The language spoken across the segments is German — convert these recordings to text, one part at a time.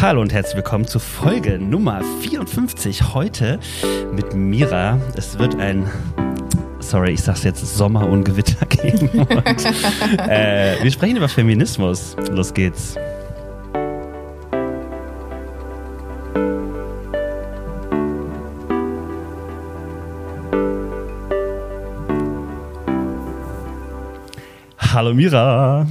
Hallo und herzlich willkommen zu Folge Nummer 54. Heute mit Mira. Es wird ein, sorry, ich sag's jetzt, Sommerungewitter geben. Und, äh, wir sprechen über Feminismus. Los geht's. Hallo Mira.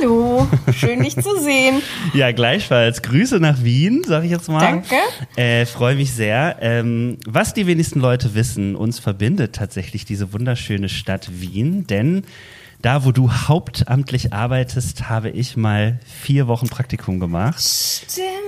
Hallo, schön dich zu sehen. Ja, gleichfalls. Grüße nach Wien, sage ich jetzt mal. Danke. Äh, Freue mich sehr. Ähm, was die wenigsten Leute wissen, uns verbindet tatsächlich diese wunderschöne Stadt Wien, denn da, wo du hauptamtlich arbeitest, habe ich mal vier Wochen Praktikum gemacht. Stimmt.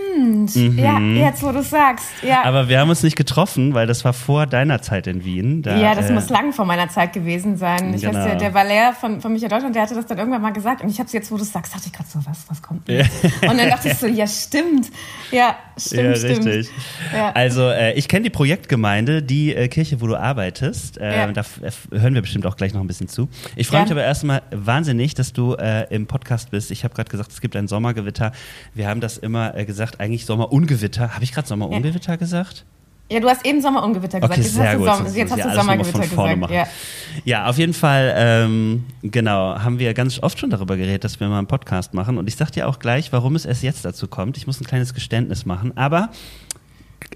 Ja, jetzt wo du sagst. Ja. Aber wir haben uns nicht getroffen, weil das war vor deiner Zeit in Wien. Da, ja, das äh, muss lang vor meiner Zeit gewesen sein. Ich Genau. weiß, der, der Valer von, von Michael Deutschland, der hatte das dann irgendwann mal gesagt. Und ich habe es jetzt, wo du es sagst, dachte ich gerade so, was, was kommt denn? Und dann dachte ich so, ja, stimmt. Ja, stimmt, ja, stimmt. richtig. Ja. Also äh, ich kenne die Projektgemeinde, die äh, Kirche, wo du arbeitest. Äh, Ja. Da f- hören wir bestimmt auch gleich noch ein bisschen zu. Ich freue mich aber erstmal wahnsinnig, dass du äh, im Podcast bist. Ich habe gerade gesagt, es gibt ein Sommergewitter. Wir haben das immer äh, gesagt, eigentlich Sommerungewitter. Habe ich gerade Sommerungewitter gesagt? Ja, du hast eben Sommerungewitter gesagt. Okay, jetzt sehr hast du, gut. Sommer, jetzt hast ich du Sommergewitter gesagt. Ja. Ja, auf jeden Fall, ähm, genau, haben wir ganz oft schon darüber geredet, dass wir mal einen Podcast machen. Und ich sag dir auch gleich, warum es erst jetzt dazu kommt. Ich muss ein kleines Geständnis machen, aber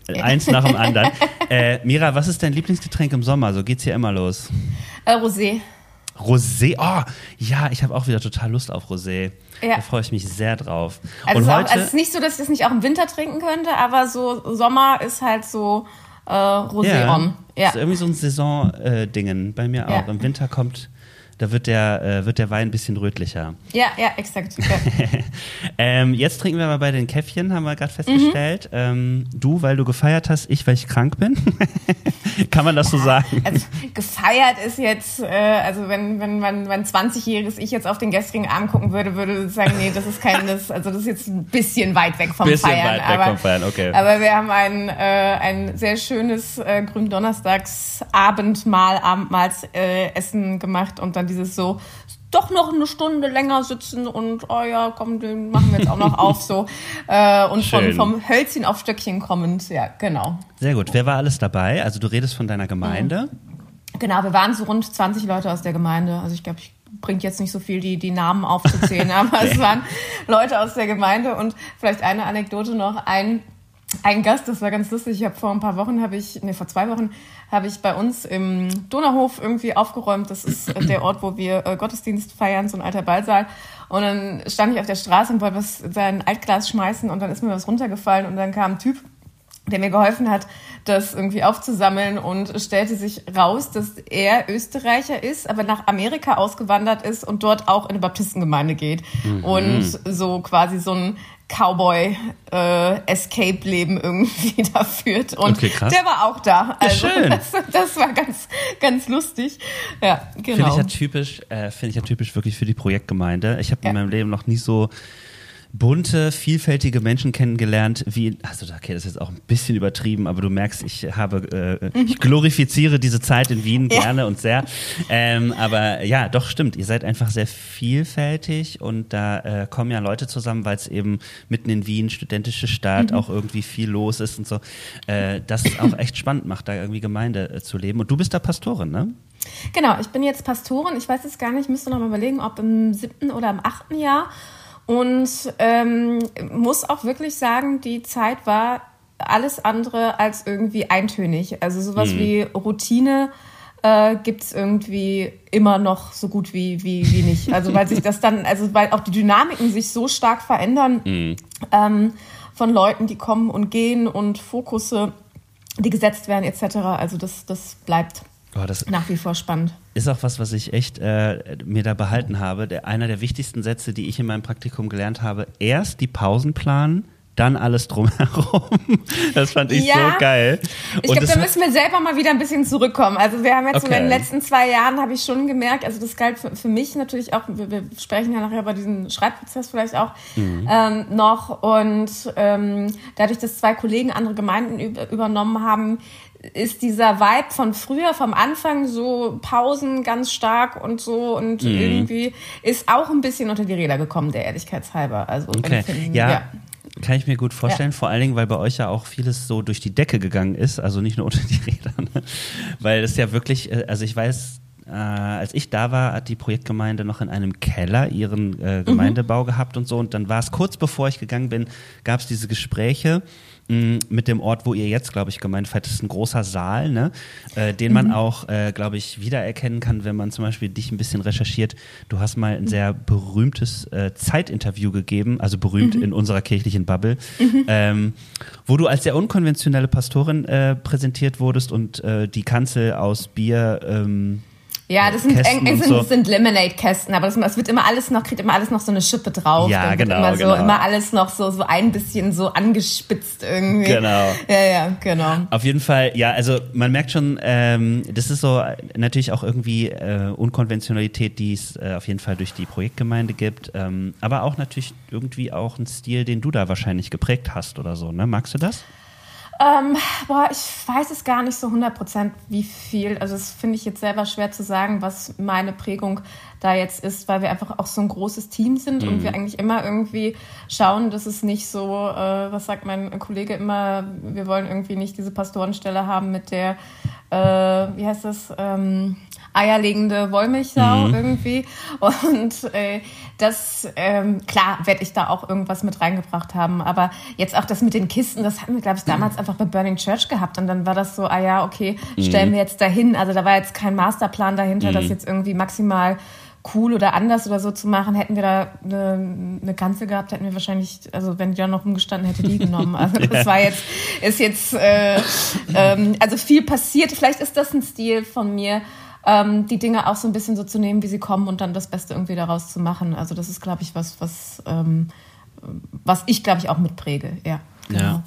äh, eins nach dem anderen. Äh, Mira, was ist dein Lieblingsgetränk im Sommer? So geht's hier immer los. Äh, Rosé. Rosé. Oh, ja, ich habe auch wieder total Lust auf Rosé. Ja. Da freue ich mich sehr drauf. Also, Und es ist auch, heute, also es ist nicht so, dass ich das nicht auch im Winter trinken könnte, aber so Sommer ist halt so äh, Rosé on. Ja. ist irgendwie so ein Saison-Dingen bei mir auch. Ja. Im Winter kommt, da wird der, äh, wird der Wein ein bisschen rötlicher. ja, ja, exakt. Ja. Ähm, jetzt trinken wir mal bei den Käffchen, haben wir gerade festgestellt. Ähm, du, weil du gefeiert hast, ich, weil ich krank bin. Kann man das so sagen? Also gefeiert ist jetzt, äh, also wenn, wenn man mein 20-jähriges Ich jetzt auf den gestrigen Abend gucken würde, würde ich sagen, nee, das ist kein, das, also das ist jetzt ein bisschen weit weg vom Bisschen Feiern. weit weg aber, vom Feiern, okay. Aber wir haben ein, äh, ein sehr schönes äh, Gründonnerstags-Abendmahl, Abendmahls äh, Essen gemacht und dann dieses so doch noch eine Stunde länger sitzen und oh ja, komm, den machen wir jetzt auch noch auf so äh, und von, vom Hölzchen auf Stöckchen kommend, ja, genau. Sehr gut. Wer war alles dabei? Also du redest von deiner Gemeinde. Genau, wir waren so rund 20 Leute aus der Gemeinde. Also ich glaube, ich bringt jetzt nicht so viel, die, die Namen aufzuzählen, aber es waren Leute aus der Gemeinde und vielleicht eine Anekdote noch. Ein, ein Gast, das war ganz lustig. Ich habe vor ein paar Wochen, habe ich, nee, vor zwei Wochen, habe ich bei uns im Donauhof irgendwie aufgeräumt. Das ist der Ort, wo wir äh, Gottesdienst feiern, so ein alter Ballsaal. Und dann stand ich auf der Straße und wollte was in sein Altglas schmeißen und dann ist mir was runtergefallen und dann kam ein Typ der mir geholfen hat, das irgendwie aufzusammeln und stellte sich raus, dass er Österreicher ist, aber nach Amerika ausgewandert ist und dort auch in eine Baptistengemeinde geht Mhm. und so quasi so ein Cowboy-Escape-Leben irgendwie da führt. Und Okay, krass. der war auch da. Also schön. Das, das war ganz, ganz lustig. Ja, Finde genau. ich ja typisch, äh, finde ich ja typisch wirklich für die Projektgemeinde. Ich habe Ja. in meinem Leben noch nie so bunte, vielfältige Menschen kennengelernt, wie, also okay, das ist jetzt auch ein bisschen übertrieben, aber du merkst, ich habe, äh, ich glorifiziere diese Zeit in Wien Mhm. Ja. gerne und sehr. Ähm, aber ja, doch stimmt, ihr seid einfach sehr vielfältig und da äh, kommen ja Leute zusammen, weil es eben mitten in Wien, studentische Stadt, Mhm. auch irgendwie viel los ist und so. Äh, das auch echt spannend macht, da irgendwie Gemeinde äh, zu leben. Und du bist da Pastorin, ne? Genau, ich bin jetzt Pastorin. Ich weiß es gar nicht, müsste noch mal überlegen, ob im siebten oder im achten Jahr. Und ähm, muss auch wirklich sagen, die Zeit war alles andere als irgendwie eintönig. Also sowas wie Routine äh, gibt es irgendwie immer noch so gut wie, wie, wie nicht. Also weil sich das dann, also weil auch die Dynamiken sich so stark verändern ähm, von Leuten, die kommen und gehen und Fokusse, die gesetzt werden etc. Also das, das bleibt Oh, nach wie vor spannend. ist auch was, was ich echt äh, mir da behalten habe. Der, einer der wichtigsten Sätze, die ich in meinem Praktikum gelernt habe: erst die Pausen planen, dann alles drumherum. Das fand ich Ja. so geil. Ich Und glaube, das da müssen wir selber mal wieder ein bisschen zurückkommen. Also wir haben jetzt so in Okay. den letzten zwei Jahren, habe ich schon gemerkt, also das galt für, für mich natürlich auch, wir, wir sprechen ja nachher über diesen Schreibprozess vielleicht auch Mhm. ähm, noch. Und ähm, dadurch, dass zwei Kollegen andere Gemeinden üb übernommen haben, ist dieser Vibe von früher, vom Anfang so Pausen ganz stark und so und Mhm. irgendwie ist auch ein bisschen unter die Räder gekommen, der Ehrlichkeitshalber. Also Okay. empfinden- Ja, kann ich mir gut vorstellen, ja. vor allen Dingen, weil bei euch ja auch vieles so durch die Decke gegangen ist, also nicht nur unter die Räder. Ne? Weil es ja wirklich, äh, also ich weiß, äh, als ich da war, hat die Projektgemeinde noch in einem Keller ihren äh, Gemeindebau mhm. gehabt und so. Und dann war es kurz bevor ich gegangen bin, gab es diese Gespräche mit dem Ort, wo ihr jetzt, glaube ich, gemeint seid. Das ist ein großer Saal, ne? Äh, den man mhm. auch, äh, glaube ich, wiedererkennen kann, wenn man zum Beispiel dich ein bisschen recherchiert. Du hast mal ein sehr berühmtes äh, Zeitinterview gegeben, also berühmt mhm. in unserer kirchlichen Bubble, mhm. ähm, wo du als sehr unkonventionelle Pastorin äh, präsentiert wurdest und äh, die Kanzel aus Bier ähm, ja, das sind, Kästen sind, so. sind Lemonade-Kästen, aber es wird immer alles noch, kriegt immer alles noch so eine Schippe drauf. Ja, genau. Immer, so, genau. immer alles noch so, so ein bisschen so angespitzt irgendwie. Genau. Ja, ja, genau. Auf jeden Fall, ja, also man merkt schon, ähm, das ist so natürlich auch irgendwie äh, Unkonventionalität, die es äh, auf jeden Fall durch die Projektgemeinde gibt, ähm, aber auch natürlich irgendwie auch ein Stil, den du da wahrscheinlich geprägt hast oder so, ne? Magst du das? Ähm, boah, ich weiß es gar nicht so 100 Prozent, wie viel. Also, das finde ich jetzt selber schwer zu sagen, was meine Prägung da jetzt ist, weil wir einfach auch so ein großes Team sind mhm. und wir eigentlich immer irgendwie schauen, dass es nicht so, äh, was sagt mein Kollege immer, wir wollen irgendwie nicht diese Pastorenstelle haben mit der, äh, wie heißt das, ähm, eierlegende Wollmilchsau mhm. irgendwie. Und äh, das, ähm, klar, werde ich da auch irgendwas mit reingebracht haben. Aber jetzt auch das mit den Kisten, das hatten wir, glaube ich, damals mhm. einfach bei Burning Church gehabt. Und dann war das so, ah ja, okay, stellen mhm. wir jetzt dahin. Also da war jetzt kein Masterplan dahinter, das mhm. jetzt irgendwie maximal cool oder anders oder so zu machen, hätten wir da eine, eine ganze gehabt, hätten wir wahrscheinlich, also wenn die da noch rumgestanden hätte, die genommen. Also das war jetzt, ist jetzt, äh, ähm, also viel passiert. Vielleicht ist das ein Stil von mir, ähm, die Dinge auch so ein bisschen so zu nehmen, wie sie kommen und dann das Beste irgendwie daraus zu machen. Also das ist, glaube ich, was, was, ähm, was ich, glaube ich, auch mitpräge. Ja, genau. ja.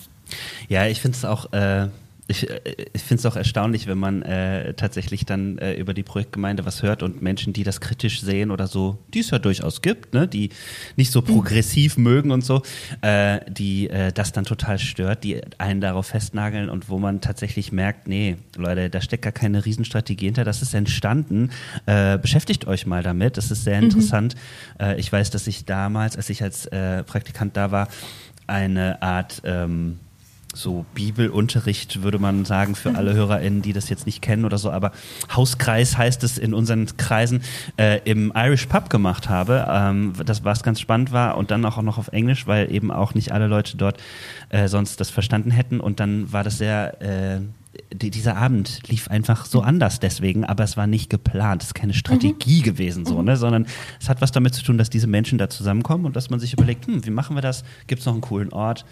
ja ich finde es auch. Äh ich, äh, ich finde es auch erstaunlich, wenn man äh, tatsächlich dann äh, über die Projektgemeinde was hört und Menschen, die das kritisch sehen oder so, die es ja durchaus gibt, ne, die nicht so progressiv mhm. mögen und so, äh, die äh, das dann total stört, die einen darauf festnageln und wo man tatsächlich merkt, nee, Leute, da steckt gar keine Riesenstrategie hinter, das ist entstanden. Äh, beschäftigt euch mal damit, das ist sehr mhm. interessant. Mhm. ich weiß, dass ich damals, als ich als Praktikant da war, eine Art ähm, so Bibelunterricht, würde man sagen, für alle mhm. HörerInnen, die das jetzt nicht kennen oder so, aber Hauskreis heißt es in unseren Kreisen, äh, im Irish Pub gemacht habe. Ähm, das, was ganz spannend war und dann auch noch auf Englisch, weil eben auch nicht alle Leute dort äh, sonst das verstanden hätten und dann war das sehr, äh, die, dieser Abend lief einfach so mhm. anders deswegen, aber es war nicht geplant, es ist keine Strategie mhm. gewesen so, ne, sondern es hat was damit zu tun, dass diese Menschen da zusammenkommen und dass man sich überlegt, hm, wie machen wir das? Gibt es noch einen coolen Ort?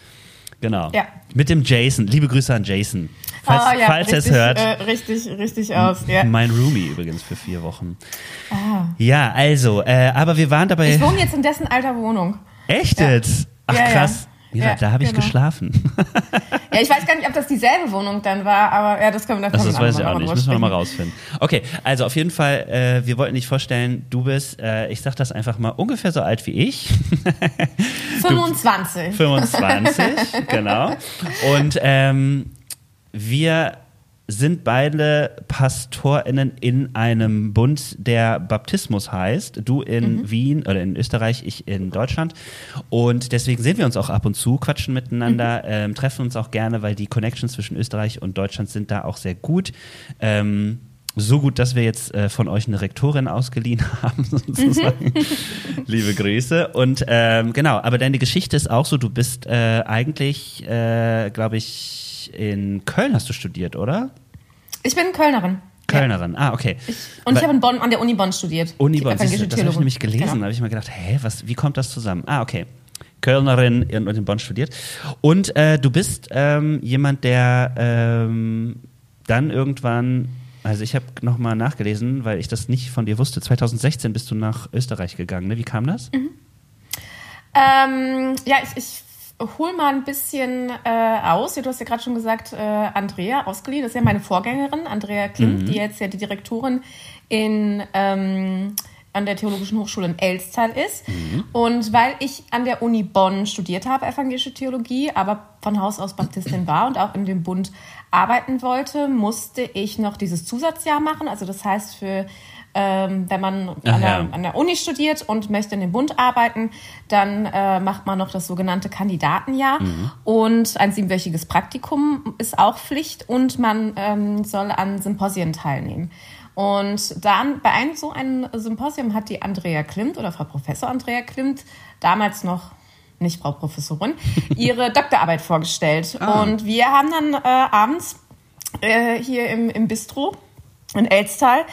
Genau. Ja. Mit dem Jason. Liebe Grüße an Jason. Falls, oh, ja, falls er es hört. Äh, richtig, richtig aus. Ja. Mein Roomie übrigens für vier Wochen. Ah. Ja, also, äh, aber wir waren dabei. Ich wohne jetzt in dessen alter Wohnung. Echt jetzt? Ach krass. Ja, ja da habe ich genau. geschlafen. ja, ich weiß gar nicht, ob das dieselbe Wohnung dann war, aber ja, das können wir dann also, Das weiß ich auch nicht, müssen wir nochmal rausfinden. Okay, also auf jeden Fall, äh, wir wollten dich vorstellen, du bist, äh, ich sag das einfach mal, ungefähr so alt wie ich. 25. Du, 25, genau. Und ähm, wir sind beide PastorInnen in einem Bund, der Baptismus heißt. Du in mhm. Wien oder in Österreich, ich in Deutschland. Und deswegen sehen wir uns auch ab und zu, quatschen miteinander, mhm. ähm, treffen uns auch gerne, weil die Connections zwischen Österreich und Deutschland sind da auch sehr gut. Ähm, so gut, dass wir jetzt äh, von euch eine Rektorin ausgeliehen haben, sozusagen. Liebe Grüße. Und ähm, genau, aber deine Geschichte ist auch so, du bist äh, eigentlich, äh, glaube ich, in Köln hast du studiert, oder? Ich bin Kölnerin. Kölnerin, ja. ah, okay. Ich, und Weil, ich habe in Bonn, an der Uni Bonn studiert. Uni Bonn, das, das habe ich nämlich gelesen. Genau. Da habe ich mir gedacht, hä, was, wie kommt das zusammen? Ah, okay. Kölnerin und in Bonn studiert. Und äh, du bist ähm, jemand, der ähm, dann irgendwann, also ich habe nochmal nachgelesen, weil ich das nicht von dir wusste, 2016 bist du nach Österreich gegangen. Ne? Wie kam das? Mhm. Ähm, ja, ich, ich hol mal ein bisschen äh, aus. Du hast ja gerade schon gesagt, äh, Andrea ausgeliehen. Das ist ja meine Vorgängerin, Andrea Klimt, mhm. die jetzt ja die Direktorin in, ähm, an der Theologischen Hochschule in Elstal ist. Mhm. Und weil ich an der Uni Bonn studiert habe, evangelische Theologie, aber von Haus aus Baptistin war und auch in dem Bund arbeiten wollte, musste ich noch dieses Zusatzjahr machen. Also das heißt, für ähm, wenn man an, der, ja. an, der, Uni studiert und möchte in dem Bund arbeiten, dann äh, macht man noch das sogenannte Kandidatenjahr mhm. und ein siebenwöchiges Praktikum ist auch Pflicht und man ähm, soll an Symposien teilnehmen. Und dann bei einem so einem Symposium hat die Andrea Klimt oder Frau Professor Andrea Klimt, damals noch nicht Frau Professorin, ihre Doktorarbeit vorgestellt. Ah. Und wir haben dann äh, abends äh, hier im, im Bistro in Elstal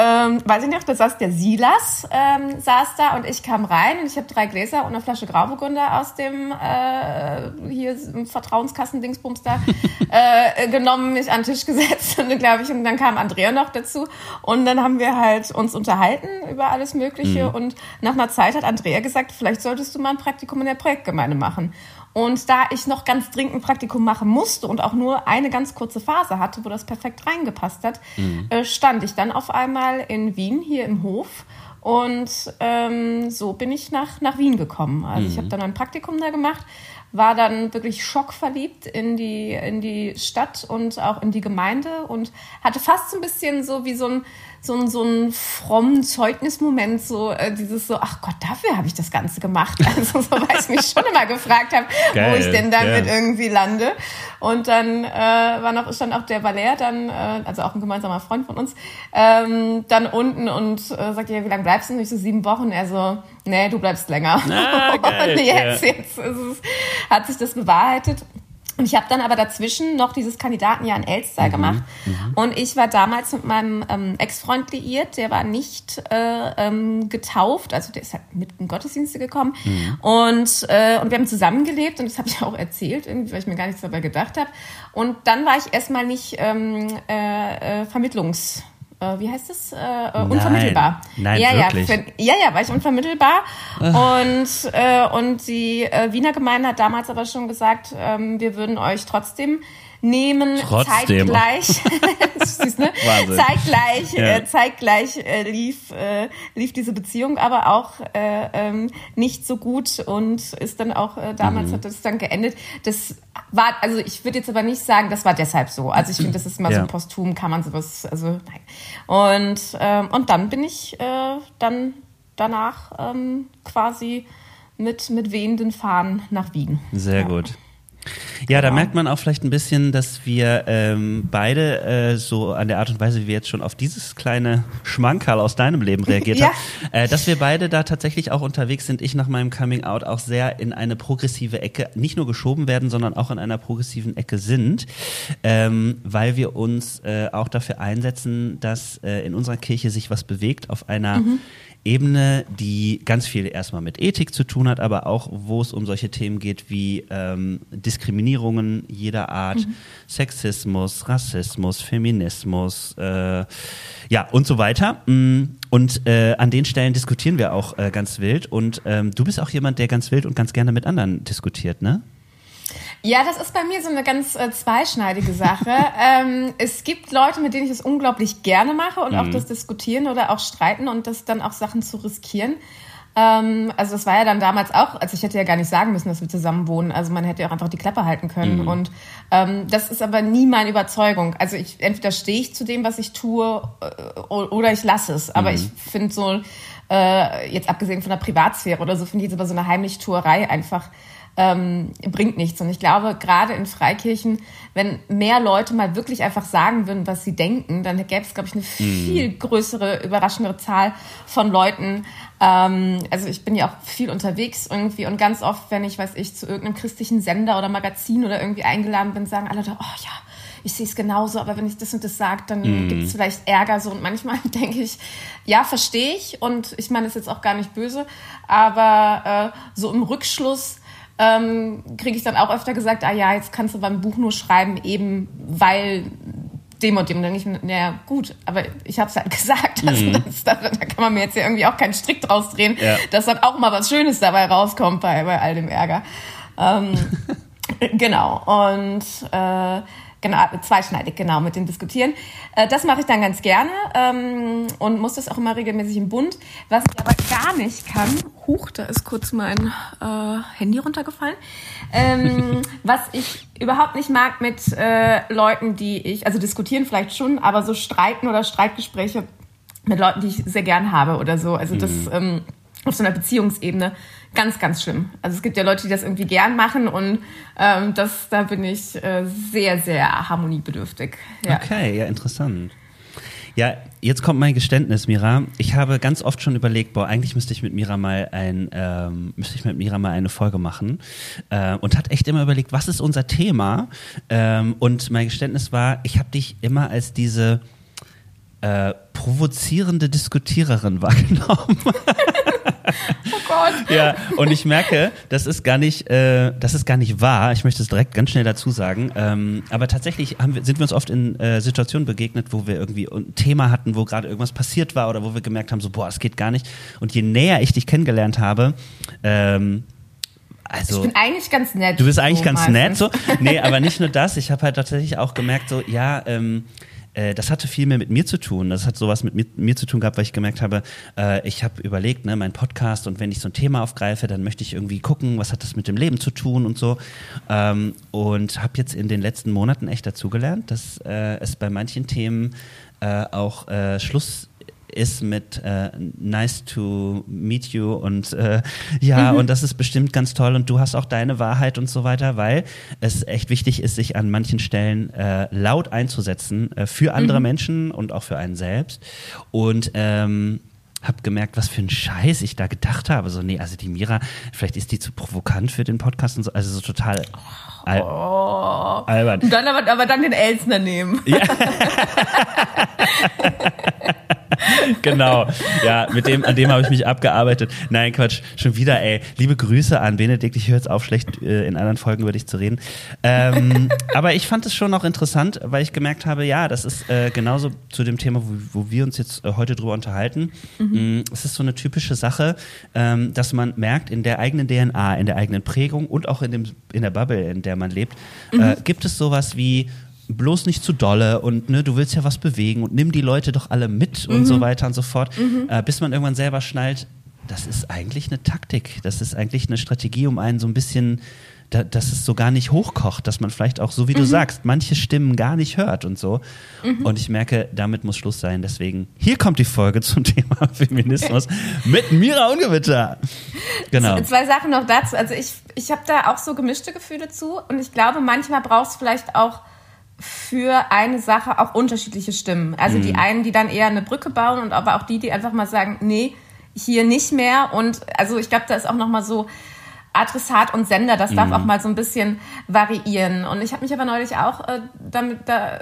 ähm, weiß ich noch, da saß der Silas, ähm, saß da und ich kam rein und ich habe drei Gläser und eine Flasche Grauburgunder aus dem äh, hier Vertrauenskassendingsbums da äh, genommen, mich an den Tisch gesetzt und glaube ich und dann kam Andrea noch dazu und dann haben wir halt uns unterhalten über alles Mögliche mhm. und nach einer Zeit hat Andrea gesagt, vielleicht solltest du mal ein Praktikum in der Projektgemeinde machen. Und da ich noch ganz dringend ein Praktikum machen musste und auch nur eine ganz kurze Phase hatte, wo das perfekt reingepasst hat, mhm. äh, stand ich dann auf einmal in Wien hier im Hof. Und ähm, so bin ich nach, nach Wien gekommen. Also mhm. ich habe dann ein Praktikum da gemacht, war dann wirklich schockverliebt in die, in die Stadt und auch in die Gemeinde und hatte fast so ein bisschen so wie so ein so, ein, so einen frommen Zeugnismoment, so äh, dieses so, ach Gott, dafür habe ich das Ganze gemacht. Also so, weil ich mich schon immer gefragt habe, wo ich denn damit ja. irgendwie lande. Und dann äh, war noch, stand auch der Valer dann, äh, also auch ein gemeinsamer Freund von uns, ähm, dann unten und äh, sagte, ja, wie lange bleibst du? Und ich so, sieben Wochen. Er so, nee, du bleibst länger. Ah, geil, und jetzt, ja. jetzt es, hat sich das bewahrheitet. Und ich habe dann aber dazwischen noch dieses Kandidatenjahr in Elster mhm, gemacht. Mhm. Und ich war damals mit meinem ähm, Ex-Freund liiert, der war nicht äh, ähm, getauft, also der ist halt mit in Gottesdienste gekommen. Mhm. Und, äh, und wir haben zusammengelebt und das habe ich auch erzählt, irgendwie, weil ich mir gar nichts dabei gedacht habe. Und dann war ich erstmal nicht ähm, äh, äh, Vermittlungs äh, wie heißt es? Äh, äh unvermittelbar. Nein, ja, wirklich? Ja, ja, ja, war ich unvermittelbar. und, äh, und die äh, Wiener Gemeinde hat damals aber schon gesagt, ähm, wir würden euch trotzdem nehmen, Trotzdem. zeitgleich, süß, ne? zeitgleich, ja. äh, zeitgleich äh, lief, äh, lief diese Beziehung aber auch äh, ähm, nicht so gut und ist dann auch, äh, damals mhm. hat es dann geendet. Das war, also ich würde jetzt aber nicht sagen, das war deshalb so. Also ich finde, das ist immer ja. so ein Posthum, kann man sowas, also nein. Und, ähm, und dann bin ich äh, dann danach ähm, quasi mit, mit wehenden Fahnen nach Wien. Sehr ja. gut. Ja, da merkt man auch vielleicht ein bisschen, dass wir ähm, beide äh, so an der Art und Weise, wie wir jetzt schon auf dieses kleine Schmankerl aus deinem Leben reagiert ja. haben, äh, dass wir beide da tatsächlich auch unterwegs sind. Ich nach meinem Coming Out auch sehr in eine progressive Ecke nicht nur geschoben werden, sondern auch in einer progressiven Ecke sind, ähm, weil wir uns äh, auch dafür einsetzen, dass äh, in unserer Kirche sich was bewegt auf einer mhm Ebene, die ganz viel erstmal mit Ethik zu tun hat, aber auch, wo es um solche Themen geht wie ähm, Diskriminierungen jeder Art, mhm. Sexismus, Rassismus, Feminismus, äh, ja und so weiter. Mm, und äh, an den Stellen diskutieren wir auch äh, ganz wild. Und ähm, du bist auch jemand, der ganz wild und ganz gerne mit anderen diskutiert, ne? Ja, das ist bei mir so eine ganz äh, zweischneidige Sache. ähm, es gibt Leute, mit denen ich es unglaublich gerne mache und mhm. auch das Diskutieren oder auch Streiten und das dann auch Sachen zu riskieren. Ähm, also das war ja dann damals auch, also ich hätte ja gar nicht sagen müssen, dass wir zusammen wohnen. Also man hätte ja auch einfach die Klappe halten können. Mhm. Und ähm, das ist aber nie meine Überzeugung. Also ich entweder stehe ich zu dem, was ich tue, äh, oder ich lasse es. Aber mhm. ich finde so, äh, jetzt abgesehen von der Privatsphäre oder so, finde ich jetzt aber so eine Heimlichtuerei einfach ähm, bringt nichts. Und ich glaube, gerade in Freikirchen, wenn mehr Leute mal wirklich einfach sagen würden, was sie denken, dann gäbe es, glaube ich, eine mhm. viel größere, überraschendere Zahl von Leuten. Ähm, also ich bin ja auch viel unterwegs irgendwie und ganz oft, wenn ich, weiß ich, zu irgendeinem christlichen Sender oder Magazin oder irgendwie eingeladen bin, sagen alle, oh ja, ich sehe es genauso, aber wenn ich das und das sage, dann mm. gibt es vielleicht Ärger so. Und manchmal denke ich, ja, verstehe ich. Und ich meine, das ist jetzt auch gar nicht böse, aber äh, so im Rückschluss ähm, kriege ich dann auch öfter gesagt, ah ja, jetzt kannst du beim Buch nur schreiben, eben weil dem und dem. Dann denke ich, naja, gut, aber ich habe es halt gesagt. Also mhm. das, da, da, kann man mir jetzt ja irgendwie auch keinen Strick draus drehen, ja. dass dann auch mal was Schönes dabei rauskommt bei, bei all dem Ärger. Ähm, genau. Und äh, Genau, zweischneidig, genau, mit dem Diskutieren. Äh, das mache ich dann ganz gerne ähm, und muss das auch immer regelmäßig im Bund. Was ich aber gar nicht kann, huch, da ist kurz mein äh, Handy runtergefallen, ähm, was ich überhaupt nicht mag mit äh, Leuten, die ich, also diskutieren vielleicht schon, aber so Streiten oder Streitgespräche mit Leuten, die ich sehr gern habe oder so. Also das mhm. ähm, auf so einer Beziehungsebene ganz, ganz schlimm. Also es gibt ja Leute, die das irgendwie gern machen und ähm, das, da bin ich äh, sehr, sehr harmoniebedürftig. Ja. Okay, ja, interessant. Ja, jetzt kommt mein Geständnis, Mira. Ich habe ganz oft schon überlegt, boah, eigentlich müsste ich mit Mira mal ein, ähm, müsste ich mit Mira mal eine Folge machen äh, und hat echt immer überlegt, was ist unser Thema? Ähm, und mein Geständnis war, ich habe dich immer als diese äh, provozierende Diskutiererin wahrgenommen. oh Gott. Ja, und ich merke, das ist gar nicht, äh, das ist gar nicht wahr. Ich möchte es direkt ganz schnell dazu sagen. Ähm, aber tatsächlich wir, sind wir uns oft in äh, Situationen begegnet, wo wir irgendwie ein Thema hatten, wo gerade irgendwas passiert war oder wo wir gemerkt haben, so, boah, es geht gar nicht. Und je näher ich dich kennengelernt habe, ähm, also, ich bin eigentlich ganz nett. Du bist eigentlich so ganz meistens. nett, so. Nee, aber nicht nur das. Ich habe halt tatsächlich auch gemerkt, so, ja, ähm, äh, das hatte viel mehr mit mir zu tun. Das hat sowas mit mir, mir zu tun gehabt, weil ich gemerkt habe, äh, ich habe überlegt, ne, mein Podcast und wenn ich so ein Thema aufgreife, dann möchte ich irgendwie gucken, was hat das mit dem Leben zu tun und so. Ähm, und habe jetzt in den letzten Monaten echt dazugelernt, dass äh, es bei manchen Themen äh, auch äh, Schluss ist mit äh, nice to meet you und äh, ja, mhm. und das ist bestimmt ganz toll und du hast auch deine Wahrheit und so weiter, weil es echt wichtig ist, sich an manchen Stellen äh, laut einzusetzen äh, für andere mhm. Menschen und auch für einen selbst. Und ähm, hab gemerkt, was für ein Scheiß ich da gedacht habe. So, nee, also die Mira, vielleicht ist die zu provokant für den Podcast und so, also so total al oh. albern. Und dann aber, aber dann den Elsner nehmen. Ja. genau. Ja, mit dem, an dem habe ich mich abgearbeitet. Nein, Quatsch. Schon wieder, ey. Liebe Grüße an Benedikt. Ich höre jetzt auf, schlecht äh, in anderen Folgen über dich zu reden. Ähm, aber ich fand es schon auch interessant, weil ich gemerkt habe, ja, das ist äh, genauso zu dem Thema, wo, wo wir uns jetzt äh, heute drüber unterhalten. Mhm. Mm, es ist so eine typische Sache, ähm, dass man merkt, in der eigenen DNA, in der eigenen Prägung und auch in, dem, in der Bubble, in der man lebt, äh, mhm. gibt es sowas wie bloß nicht zu dolle und ne, du willst ja was bewegen und nimm die Leute doch alle mit mhm. und so mhm. weiter und so fort, mhm. äh, bis man irgendwann selber schnallt, das ist eigentlich eine Taktik, das ist eigentlich eine Strategie, um einen so ein bisschen, da, dass es so gar nicht hochkocht, dass man vielleicht auch, so wie du mhm. sagst, manche Stimmen gar nicht hört und so. Mhm. Und ich merke, damit muss Schluss sein. Deswegen, hier kommt die Folge zum Thema Feminismus mit Mira Ungewitter. Genau. Zwei Sachen noch dazu. Also ich, ich habe da auch so gemischte Gefühle zu und ich glaube, manchmal brauchst du vielleicht auch für eine Sache auch unterschiedliche Stimmen. Also mhm. die einen, die dann eher eine Brücke bauen und aber auch die, die einfach mal sagen, nee, hier nicht mehr. Und also ich glaube, da ist auch noch mal so Adressat und Sender, das darf mhm. auch mal so ein bisschen variieren. Und ich habe mich aber neulich auch äh, damit da,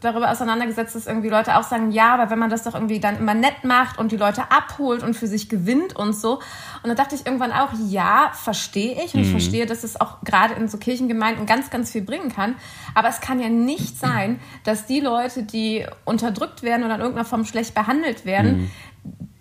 darüber auseinandergesetzt, dass irgendwie Leute auch sagen, ja, aber wenn man das doch irgendwie dann immer nett macht und die Leute abholt und für sich gewinnt und so. Und dann dachte ich irgendwann auch, ja, verstehe ich und mhm. ich verstehe, dass es auch gerade in so Kirchengemeinden ganz, ganz viel bringen kann. Aber es kann ja nicht sein, dass die Leute, die unterdrückt werden oder in irgendeiner Form schlecht behandelt werden, mhm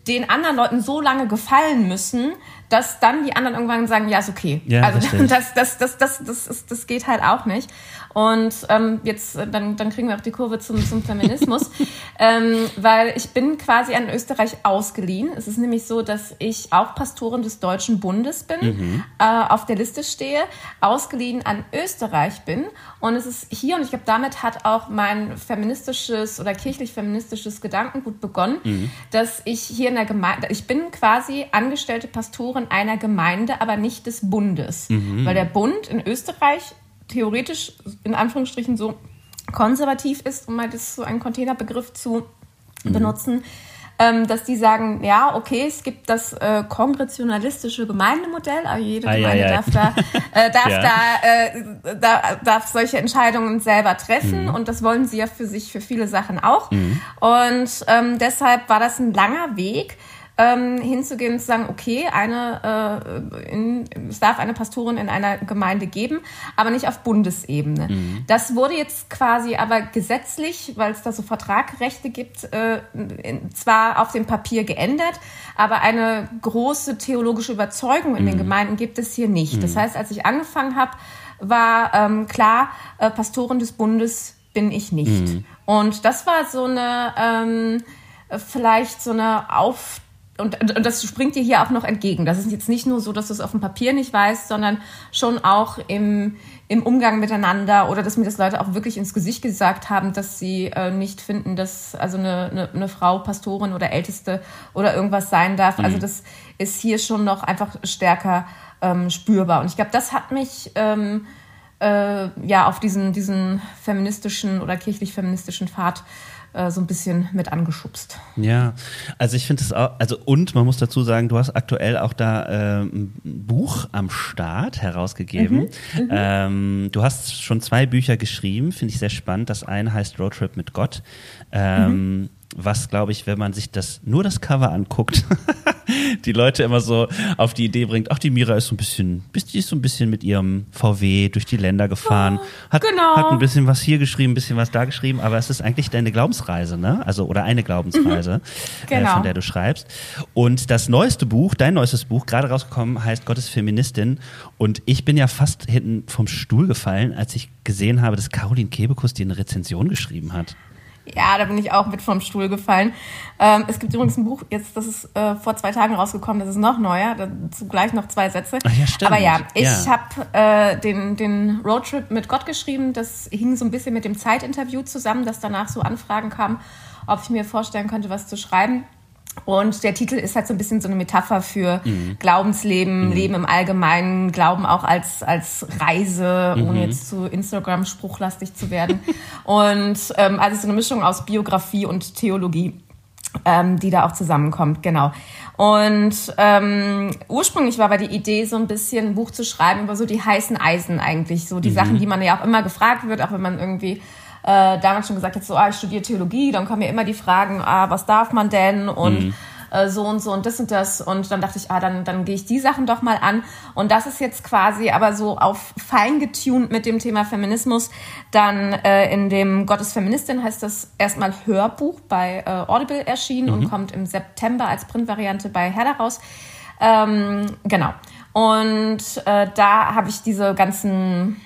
den anderen Leuten so lange gefallen müssen, dass dann die anderen irgendwann sagen, ja, ist okay. Ja, also das, das, das, das, das, das, das geht halt auch nicht. Und ähm, jetzt, äh, dann, dann kriegen wir auch die Kurve zum, zum Feminismus, ähm, weil ich bin quasi an Österreich ausgeliehen. Es ist nämlich so, dass ich auch Pastorin des Deutschen Bundes bin, mhm. äh, auf der Liste stehe, ausgeliehen an Österreich bin. Und es ist hier, und ich glaube, damit hat auch mein feministisches oder kirchlich-feministisches Gedankengut begonnen, mhm. dass ich hier in der Gemeinde, ich bin quasi angestellte Pastorin einer Gemeinde, aber nicht des Bundes. Mhm. Weil der Bund in Österreich theoretisch in Anführungsstrichen so konservativ ist, um mal das so einen Containerbegriff zu mhm. benutzen, ähm, dass die sagen, ja, okay, es gibt das äh, kongressionalistische Gemeindemodell, aber jede ah, Gemeinde ja, ja. darf, da, äh, darf, ja. da, äh, da, darf solche Entscheidungen selber treffen mhm. und das wollen sie ja für sich für viele Sachen auch. Mhm. Und ähm, deshalb war das ein langer Weg, ähm, hinzugehen und zu sagen, okay, eine, äh, in, es darf eine Pastorin in einer Gemeinde geben, aber nicht auf Bundesebene. Mhm. Das wurde jetzt quasi aber gesetzlich, weil es da so Vertragrechte gibt, äh, in, zwar auf dem Papier geändert, aber eine große theologische Überzeugung in mhm. den Gemeinden gibt es hier nicht. Mhm. Das heißt, als ich angefangen habe, war ähm, klar, äh, Pastoren des Bundes bin ich nicht. Mhm. Und das war so eine, ähm, vielleicht so eine Auf und, und das springt dir hier auch noch entgegen. Das ist jetzt nicht nur so, dass du es auf dem Papier nicht weißt, sondern schon auch im, im Umgang miteinander oder dass mir das Leute auch wirklich ins Gesicht gesagt haben, dass sie äh, nicht finden, dass also eine, eine, eine, Frau Pastorin oder Älteste oder irgendwas sein darf. Also mhm. Also das ist hier schon noch einfach stärker ähm, spürbar. Und ich glaube, das hat mich ähm, äh, ja auf diesen, diesen feministischen oder kirchlich-feministischen Pfad äh, so ein bisschen mit angeschubst. Ja, also ich finde es auch, also und man muss dazu sagen, du hast aktuell auch da äh, ein Buch am Start herausgegeben. Mhm, mhm, ähm, du hast schon zwei Bücher geschrieben, finde ich sehr spannend. Das eine heißt Roadtrip mit Gott. Ähm, mhm was, glaube ich, wenn man sich das nur das Cover anguckt, die Leute immer so auf die Idee bringt, ach, die Mira ist so ein bisschen, die ist so ein bisschen mit ihrem VW durch die Länder gefahren, oh, hat, genau. hat ein bisschen was hier geschrieben, ein bisschen was da geschrieben, aber es ist eigentlich deine Glaubensreise, ne? Also, oder eine Glaubensreise, mhm. genau. äh, von der du schreibst. Und das neueste Buch, dein neuestes Buch, gerade rausgekommen, heißt Gottes Feministin. Und ich bin ja fast hinten vom Stuhl gefallen, als ich gesehen habe, dass Caroline Kebekus dir eine Rezension geschrieben hat. Ja, da bin ich auch mit vom Stuhl gefallen. Ähm, es gibt übrigens ein Buch, jetzt, das ist äh, vor zwei Tagen rausgekommen, das ist noch neuer, dazu gleich noch zwei Sätze. Ach ja, stimmt. Aber ja, ich ja. habe äh, den, den Roadtrip mit Gott geschrieben. Das hing so ein bisschen mit dem Zeitinterview zusammen, dass danach so Anfragen kamen, ob ich mir vorstellen könnte, was zu schreiben. Und der Titel ist halt so ein bisschen so eine Metapher für mhm. Glaubensleben, mhm. Leben im Allgemeinen, Glauben auch als, als Reise, mhm. ohne jetzt zu Instagram-spruchlastig zu werden. und ähm, also so eine Mischung aus Biografie und Theologie, ähm, die da auch zusammenkommt, genau. Und ähm, ursprünglich war aber die Idee, so ein bisschen ein Buch zu schreiben über so die heißen Eisen eigentlich, so die mhm. Sachen, die man ja auch immer gefragt wird, auch wenn man irgendwie äh, damals schon gesagt hat, so, ah, ich studiere Theologie, dann kommen ja immer die Fragen, ah, was darf man denn und mhm. äh, so und so und das und das und dann dachte ich, ah, dann, dann gehe ich die Sachen doch mal an und das ist jetzt quasi aber so auf fein getuned mit dem Thema Feminismus, dann äh, in dem Gottes Feministin heißt das erstmal Hörbuch bei äh, Audible erschienen mhm. und kommt im September als Printvariante bei Herder raus. Ähm, genau. Und äh, da habe ich diese ganzen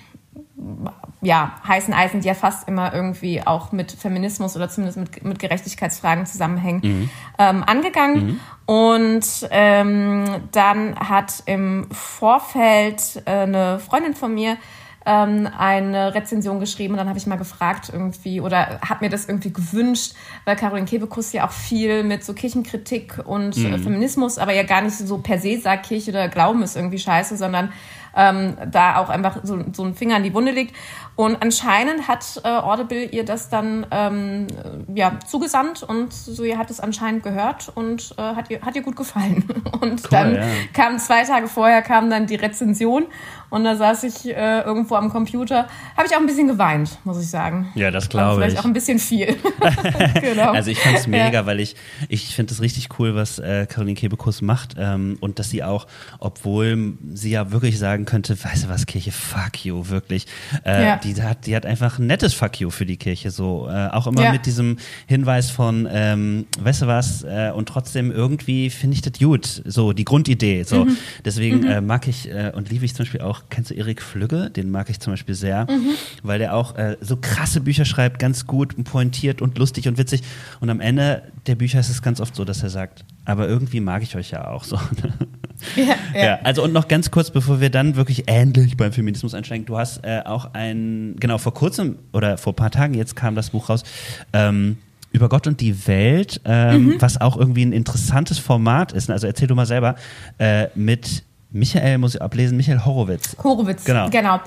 ja, heißen Eisen, die ja fast immer irgendwie auch mit Feminismus oder zumindest mit, mit Gerechtigkeitsfragen zusammenhängen, mhm. ähm, angegangen. Mhm. Und ähm, dann hat im Vorfeld äh, eine Freundin von mir ähm, eine Rezension geschrieben und dann habe ich mal gefragt irgendwie oder habe mir das irgendwie gewünscht, weil Caroline Kebekus ja auch viel mit so Kirchenkritik und äh, mhm. Feminismus, aber ja gar nicht so per se sagt, Kirche oder Glauben ist irgendwie scheiße, sondern ähm, da auch einfach so, so ein Finger in die Wunde legt. Und anscheinend hat äh, Audible ihr das dann ähm, ja, zugesandt und so ihr hat es anscheinend gehört und äh, hat, ihr, hat ihr gut gefallen. Und cool, dann ja. kam zwei Tage vorher kam dann die Rezension und da saß ich äh, irgendwo am Computer. Habe ich auch ein bisschen geweint, muss ich sagen. Ja, das glaube ich. Vielleicht auch ein bisschen viel. genau. Also ich fand es mega, ja. weil ich, ich finde es richtig cool, was äh, Caroline Kebekus macht ähm, und dass sie auch, obwohl sie ja wirklich sagen könnte, weißt du was, Kirche, fuck you, wirklich. Äh, ja. Die, hat, die hat einfach ein nettes Fuck you für die Kirche, so. Äh, auch immer ja. mit diesem Hinweis von, ähm, weißt du was, äh, und trotzdem irgendwie finde ich das gut, so die Grundidee. So. Mhm. Deswegen mhm. Äh, mag ich äh, und liebe ich zum Beispiel auch kennst du Erik Flügge? Den mag ich zum Beispiel sehr, mhm. weil der auch äh, so krasse Bücher schreibt, ganz gut, pointiert und lustig und witzig. Und am Ende der Bücher ist es ganz oft so, dass er sagt, aber irgendwie mag ich euch ja auch so. ja, ja. ja, also und noch ganz kurz, bevor wir dann wirklich endlich beim Feminismus einsteigen. Du hast äh, auch ein, genau, vor kurzem oder vor ein paar Tagen jetzt kam das Buch raus, ähm, über Gott und die Welt, ähm, mhm. was auch irgendwie ein interessantes Format ist. Also erzähl du mal selber äh, mit Michael, muss ich ablesen, Michael Horowitz. Horowitz, genau. Genau,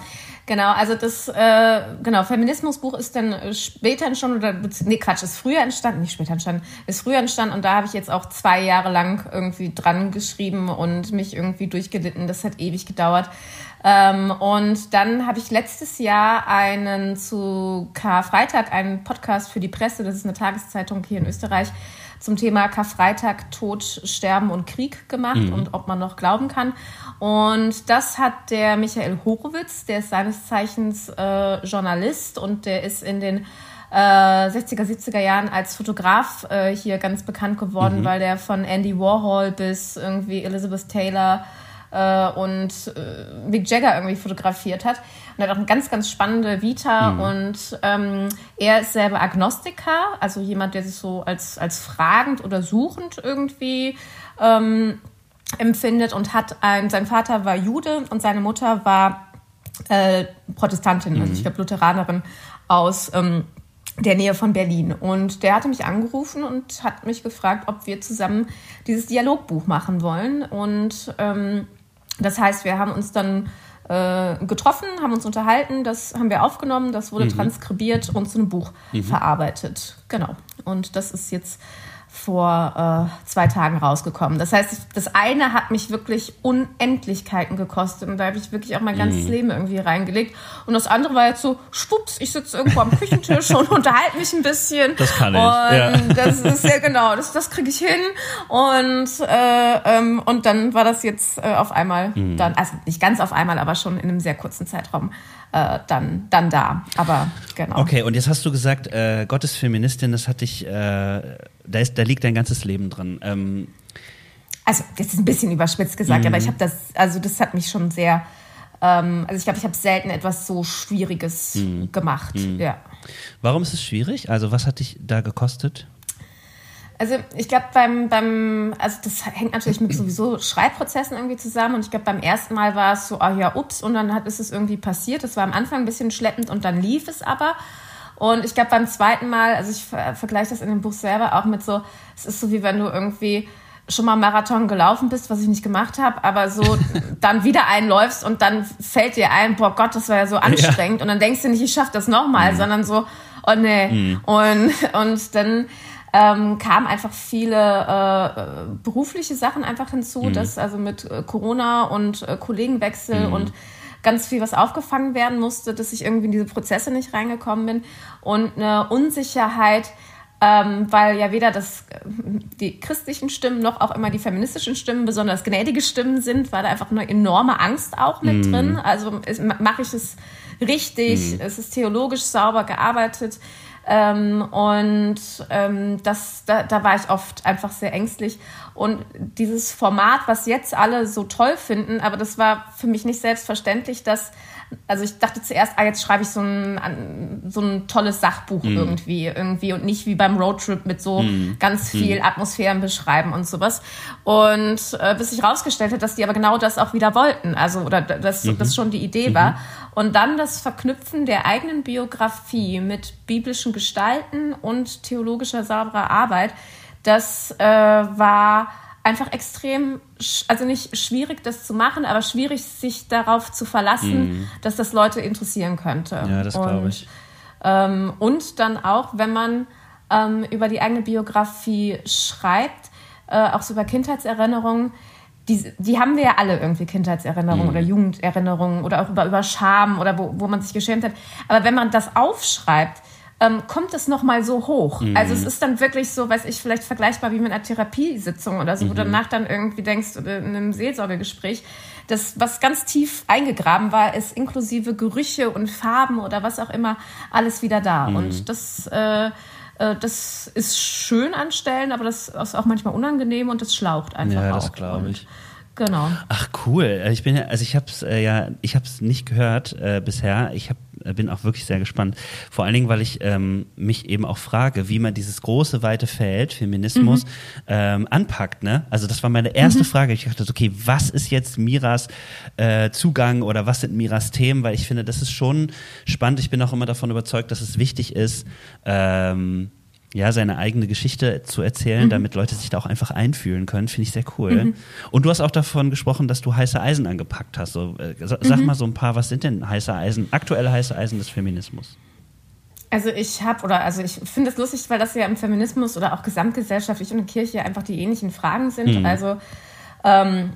genau also das äh, genau, Feminismusbuch ist dann später entstanden, oder, nee, Quatsch, ist früher entstanden, nicht später entstanden, ist früher entstanden und da habe ich jetzt auch zwei Jahre lang irgendwie dran geschrieben und mich irgendwie durchgelitten. Das hat ewig gedauert. Ähm, und dann habe ich letztes Jahr einen zu Karfreitag, einen Podcast für die Presse, das ist eine Tageszeitung hier in Österreich, zum Thema Karfreitag, Tod, Sterben und Krieg gemacht mhm. und ob man noch glauben kann. Und das hat der Michael Horowitz, der ist seines Zeichens äh, Journalist und der ist in den äh, 60er, 70er Jahren als Fotograf äh, hier ganz bekannt geworden, mhm. weil der von Andy Warhol bis irgendwie Elizabeth Taylor äh, und äh, Mick Jagger irgendwie fotografiert hat. Und er hat auch eine ganz, ganz spannende Vita mhm. und ähm, er ist selber Agnostiker, also jemand, der sich so als, als fragend oder suchend irgendwie ähm, empfindet und hat ein, sein Vater war Jude und seine Mutter war äh, Protestantin, also mhm. also ich glaube Lutheranerin aus ähm, der Nähe von Berlin. Und der hatte mich angerufen und hat mich gefragt, ob wir zusammen dieses Dialogbuch machen wollen. Und ähm, das heißt, wir haben uns dann äh, getroffen, haben uns unterhalten, das haben wir aufgenommen, das wurde mhm. transkribiert und zu einem Buch mhm. verarbeitet. Genau. Und das ist jetzt vor äh, zwei Tagen rausgekommen. Das heißt, das eine hat mich wirklich Unendlichkeiten gekostet und da habe ich wirklich auch mein ganzes mm. Leben irgendwie reingelegt. Und das andere war jetzt so, schwupps, ich sitze irgendwo am Küchentisch und unterhalte mich ein bisschen. Das kann ich. Und ja. das ist ja genau, das, das kriege ich hin. Und, äh, ähm, und dann war das jetzt äh, auf einmal mm. dann, also nicht ganz auf einmal, aber schon in einem sehr kurzen Zeitraum äh, dann, dann da. Aber genau. Okay, und jetzt hast du gesagt, äh, Gott ist Feministin, das hat dich, äh, da, ist, da liegt dein ganzes Leben drin. Ähm, also, das ist ein bisschen überspitzt gesagt, mhm. aber ich habe das, also das hat mich schon sehr, ähm, also ich glaube, ich habe selten etwas so Schwieriges mhm. gemacht. Mhm. Ja. Warum ist es schwierig? Also, was hat dich da gekostet? Also ich glaube beim, beim, also das hängt natürlich mit sowieso Schreibprozessen irgendwie zusammen und ich glaube beim ersten Mal war es so, ah oh ja, ups, und dann hat, ist es irgendwie passiert. Das war am Anfang ein bisschen schleppend und dann lief es aber. Und ich glaube beim zweiten Mal, also ich ver vergleiche das in dem Buch selber auch mit so, es ist so wie wenn du irgendwie schon mal Marathon gelaufen bist, was ich nicht gemacht habe, aber so dann wieder einläufst und dann fällt dir ein, boah Gott, das war ja so anstrengend ja. und dann denkst du nicht, ich schaffe das nochmal, mhm. sondern so, oh nee. Mhm. Und, und dann ähm, kamen einfach viele äh, berufliche Sachen einfach hinzu, mhm. dass also mit äh, Corona und äh, Kollegenwechsel mhm. und ganz viel, was aufgefangen werden musste, dass ich irgendwie in diese Prozesse nicht reingekommen bin und eine Unsicherheit, ähm, weil ja weder das, äh, die christlichen Stimmen noch auch immer die feministischen Stimmen besonders gnädige Stimmen sind, war da einfach eine enorme Angst auch mit mm. drin. Also mache ich es richtig, mm. es ist theologisch sauber gearbeitet, ähm, und ähm, das, da, da war ich oft einfach sehr ängstlich. Und dieses Format, was jetzt alle so toll finden, aber das war für mich nicht selbstverständlich, dass also ich dachte zuerst, ah, jetzt schreibe ich so ein, so ein tolles Sachbuch mm. irgendwie, irgendwie und nicht wie beim Roadtrip mit so mm. ganz mhm. viel mm. Atmosphären beschreiben und sowas. Und äh, bis ich rausgestellt habe, dass die aber genau das auch wieder wollten, also oder dass mhm. das schon die Idee mhm. war. Und dann das Verknüpfen der eigenen Biografie mit biblischen Gestalten und theologischer sauberer Arbeit, das äh, war einfach extrem, also nicht schwierig, das zu machen, aber schwierig, sich darauf zu verlassen, mm. dass das Leute interessieren könnte. Ja, das glaube ich. Ähm, und dann auch, wenn man ähm, über die eigene Biografie schreibt, äh, auch so über Kindheitserinnerungen, die, die haben wir ja alle irgendwie Kindheitserinnerungen mm. oder Jugenderinnerungen oder auch über, über Scham oder wo, wo man sich geschämt hat. Aber wenn man das aufschreibt, ähm, kommt es nochmal so hoch. Mhm. Also es ist dann wirklich so, weiß ich, vielleicht vergleichbar wie mit einer Therapiesitzung oder so, mhm. wo du danach dann irgendwie denkst, oder in einem Seelsorgegespräch, das, was ganz tief eingegraben war, ist inklusive Gerüche und Farben oder was auch immer, alles wieder da. Mhm. Und das, äh, äh, das ist schön an Stellen, aber das ist auch manchmal unangenehm und das schlaucht einfach ja, das glaube ich. Genau. Ach cool. Ich bin ja, also ich habe es äh, ja, ich habe es nicht gehört äh, bisher. Ich hab, äh, bin auch wirklich sehr gespannt. Vor allen Dingen, weil ich ähm, mich eben auch frage, wie man dieses große weite Feld Feminismus mhm. ähm, anpackt. Ne? Also das war meine erste mhm. Frage. Ich dachte, okay, was ist jetzt Miras äh, Zugang oder was sind Miras Themen? Weil ich finde, das ist schon spannend. Ich bin auch immer davon überzeugt, dass es wichtig ist. Ähm, ja, seine eigene Geschichte zu erzählen, mhm. damit Leute sich da auch einfach einfühlen können, finde ich sehr cool. Mhm. Und du hast auch davon gesprochen, dass du heiße Eisen angepackt hast. So, äh, sag mhm. mal so ein paar, was sind denn heiße Eisen, aktuelle heiße Eisen des Feminismus? Also ich habe, oder also ich finde es lustig, weil das ja im Feminismus oder auch gesamtgesellschaftlich und in der Kirche einfach die ähnlichen Fragen sind. Mhm. Also ähm,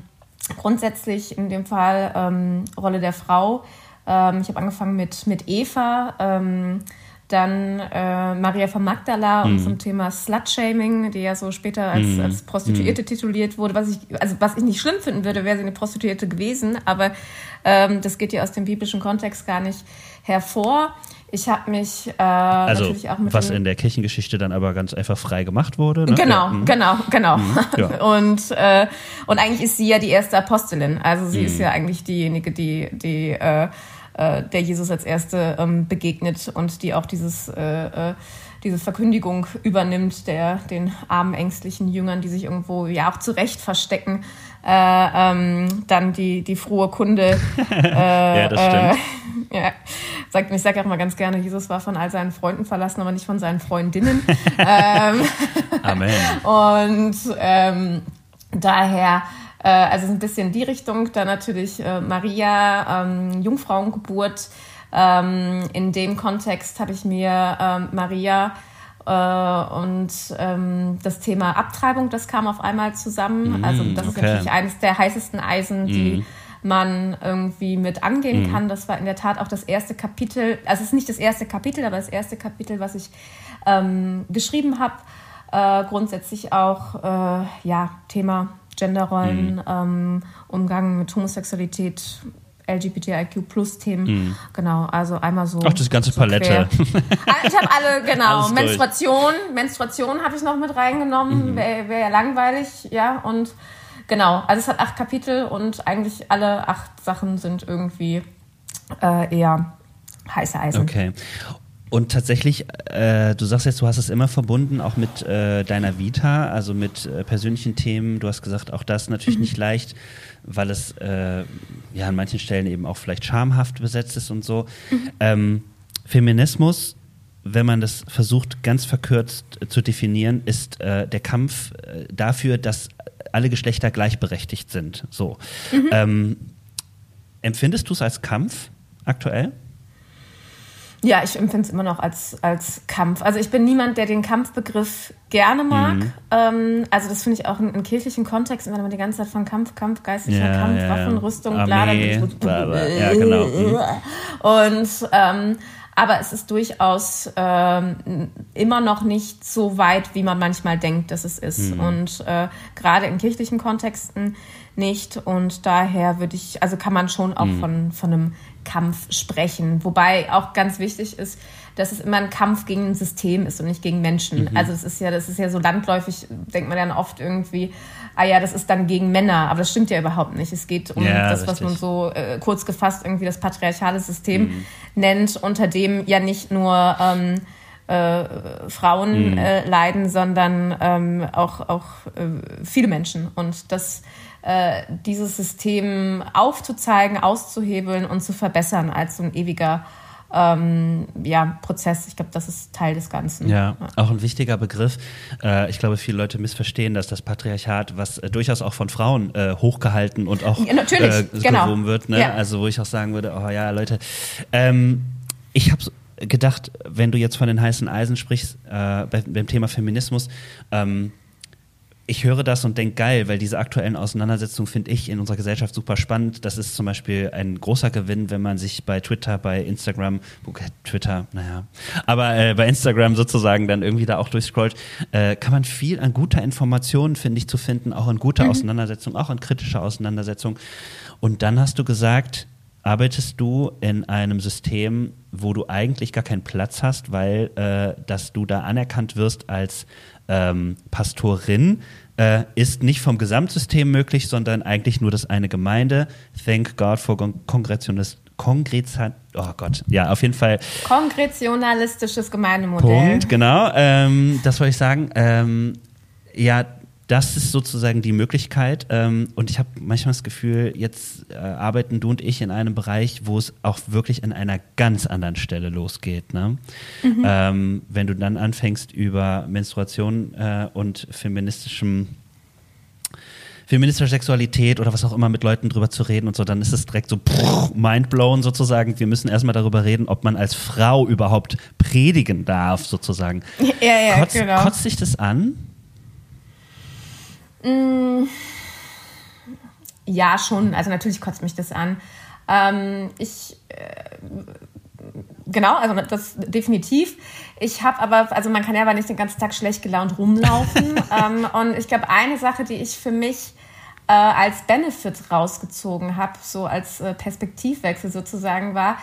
grundsätzlich in dem Fall ähm, Rolle der Frau. Ähm, ich habe angefangen mit, mit Eva ähm, dann äh, Maria von Magdala mhm. und zum Thema Slut-Shaming, die ja so später als, mhm. als Prostituierte mhm. tituliert wurde. Was ich, also was ich nicht schlimm finden würde, wäre sie eine Prostituierte gewesen, aber ähm, das geht ja aus dem biblischen Kontext gar nicht hervor. Ich habe mich äh, also, natürlich auch mit was in der Kirchengeschichte dann aber ganz einfach frei gemacht wurde. Ne? Genau, ja, mhm. genau, genau. Mhm, ja. und, äh, und eigentlich ist sie ja die erste Apostelin. Also sie mhm. ist ja eigentlich diejenige, die, die äh, äh, der Jesus als erste ähm, begegnet und die auch dieses äh, äh, diese Verkündigung übernimmt, der den armen, ängstlichen Jüngern, die sich irgendwo ja auch zurecht verstecken, äh, ähm, dann die, die frohe Kunde. Äh, ja, das stimmt. Äh, ja, sagt, ich sage auch mal ganz gerne, Jesus war von all seinen Freunden verlassen, aber nicht von seinen Freundinnen. ähm, Amen. Und ähm, daher äh, also ein bisschen die Richtung, dann natürlich äh, Maria, ähm, Jungfrauengeburt. Ähm, in dem Kontext habe ich mir ähm, Maria äh, und ähm, das Thema Abtreibung, das kam auf einmal zusammen. Mm, also das okay. ist natürlich eines der heißesten Eisen, die mm. man irgendwie mit angehen mm. kann. Das war in der Tat auch das erste Kapitel, also es ist nicht das erste Kapitel, aber das erste Kapitel, was ich ähm, geschrieben habe. Äh, grundsätzlich auch äh, ja Thema Genderrollen, mhm. ähm, Umgang mit Homosexualität, LGBTIQ Plus Themen. Mhm. Genau, also einmal so. Ach, das ganze so Palette. Ah, ich habe alle, genau. Menstruation, Menstruation habe ich noch mit reingenommen, mhm. wäre wär ja langweilig, ja. Und genau, also es hat acht Kapitel und eigentlich alle acht Sachen sind irgendwie äh, eher heiße Eisen. Okay. Und tatsächlich, äh, du sagst jetzt, du hast es immer verbunden, auch mit äh, deiner Vita, also mit äh, persönlichen Themen. Du hast gesagt, auch das natürlich mhm. nicht leicht, weil es äh, ja an manchen Stellen eben auch vielleicht schamhaft besetzt ist und so. Mhm. Ähm, Feminismus, wenn man das versucht, ganz verkürzt zu definieren, ist äh, der Kampf äh, dafür, dass alle Geschlechter gleichberechtigt sind. So. Mhm. Ähm, empfindest du es als Kampf aktuell? Ja, ich empfinde es immer noch als, als Kampf. Also ich bin niemand, der den Kampfbegriff gerne mag. Mhm. Ähm, also das finde ich auch in, in, kirchlichen Kontexten, wenn man die ganze Zeit von Kampf, Kampf, geistlicher ja, Kampf, ja. Waffen, Rüstung, Armee, bla, bla, bla, Ja, genau. Mhm. Und ähm, aber es ist durchaus ähm, immer noch nicht so weit, wie man manchmal denkt, dass es ist. Mhm. Und äh, gerade in kirchlichen Kontexten nicht. Und daher würde ich, also kann man schon auch mhm. von, von einem Kampf sprechen. Wobei auch ganz wichtig ist, dass es immer ein Kampf gegen ein System ist und nicht gegen Menschen. Mhm. Also es ist ja, das ist ja so landläufig, denkt man dann oft irgendwie, ah ja, das ist dann gegen Männer, aber das stimmt ja überhaupt nicht. Es geht um ja, das, was man so äh, kurz gefasst irgendwie das patriarchale System mhm. nennt, unter dem ja nicht nur ähm, äh, Frauen mhm. äh, leiden, sondern ähm, auch, auch äh, viele Menschen. Und das äh, dieses System aufzuzeigen, auszuhebeln und zu verbessern als so ein ewiger ähm, ja, Prozess. Ich glaube, das ist Teil des Ganzen. Ja, auch ein wichtiger Begriff. Äh, ich glaube, viele Leute missverstehen, dass das Patriarchat, was äh, durchaus auch von Frauen äh, hochgehalten und auch ja, äh, genau. wird, ne? Ja. also wo ich auch sagen würde, oh ja, Leute, ähm, ich habe gedacht, wenn du jetzt von den heißen Eisen sprichst, äh, beim Thema Feminismus, ähm, ich höre das und denke geil, weil diese aktuellen Auseinandersetzungen finde ich in unserer Gesellschaft super spannend. Das ist zum Beispiel ein großer Gewinn, wenn man sich bei Twitter, bei Instagram, okay, Twitter, naja, aber äh, bei Instagram sozusagen dann irgendwie da auch durchscrollt, äh, kann man viel an guter Information, finde ich, zu finden, auch in guter mhm. Auseinandersetzung, auch in kritischer Auseinandersetzung. Und dann hast du gesagt, arbeitest du in einem System, wo du eigentlich gar keinen Platz hast, weil äh, dass du da anerkannt wirst als ähm, Pastorin, äh, ist nicht vom Gesamtsystem möglich, sondern eigentlich nur das eine Gemeinde. Thank God for Kongressionist. Kongrezan oh Gott, ja, auf jeden Fall. Kongressionalistisches Gemeindemodell. Punkt, genau. Ähm, das wollte ich sagen. Ähm, ja, das ist sozusagen die Möglichkeit. Ähm, und ich habe manchmal das Gefühl, jetzt äh, arbeiten du und ich in einem Bereich, wo es auch wirklich an einer ganz anderen Stelle losgeht. Ne? Mhm. Ähm, wenn du dann anfängst über Menstruation äh, und feministischem feministischer Sexualität oder was auch immer mit Leuten drüber zu reden und so, dann ist es direkt so pff, mindblown sozusagen. Wir müssen erstmal darüber reden, ob man als Frau überhaupt predigen darf, sozusagen. Ja, ja, Kotzt, genau. kotzt sich das an? Mm, ja, schon. Also natürlich kotzt mich das an. Ähm, ich äh, genau, also das definitiv. Ich habe aber, also man kann ja aber nicht den ganzen Tag schlecht gelaunt rumlaufen. ähm, und ich glaube, eine Sache, die ich für mich äh, als Benefit rausgezogen habe, so als äh, Perspektivwechsel sozusagen, war,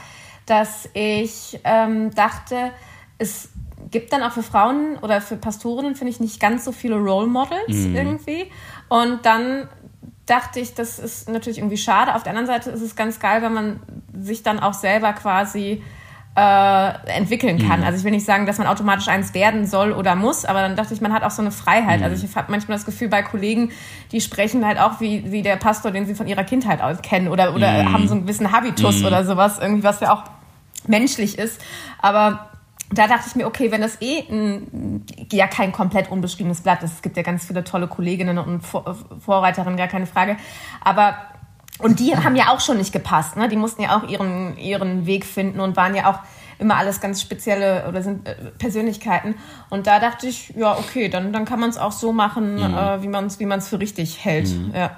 dass ich ähm, dachte, es gibt dann auch für Frauen oder für Pastorinnen, finde ich, nicht ganz so viele Role Models mhm. irgendwie. Und dann dachte ich, das ist natürlich irgendwie schade. Auf der anderen Seite ist es ganz geil, wenn man sich dann auch selber quasi äh, entwickeln kann. Mhm. Also ich will nicht sagen, dass man automatisch eins werden soll oder muss, aber dann dachte ich, man hat auch so eine Freiheit. Mhm. Also ich habe manchmal das Gefühl bei Kollegen, die sprechen halt auch wie, wie der Pastor, den sie von ihrer Kindheit aus kennen oder, oder mhm. haben so einen gewissen Habitus mhm. oder sowas, irgendwie was ja auch menschlich ist. Aber da dachte ich mir, okay, wenn das eh ein, ja kein komplett unbeschriebenes Blatt ist, es gibt ja ganz viele tolle Kolleginnen und Vorreiterinnen, gar keine Frage, aber und die haben ja auch schon nicht gepasst, ne? Die mussten ja auch ihren, ihren Weg finden und waren ja auch immer alles ganz spezielle oder sind äh, Persönlichkeiten. Und da dachte ich, ja, okay, dann, dann kann man es auch so machen, mhm. äh, wie man es wie man's für richtig hält. Mhm. Ja.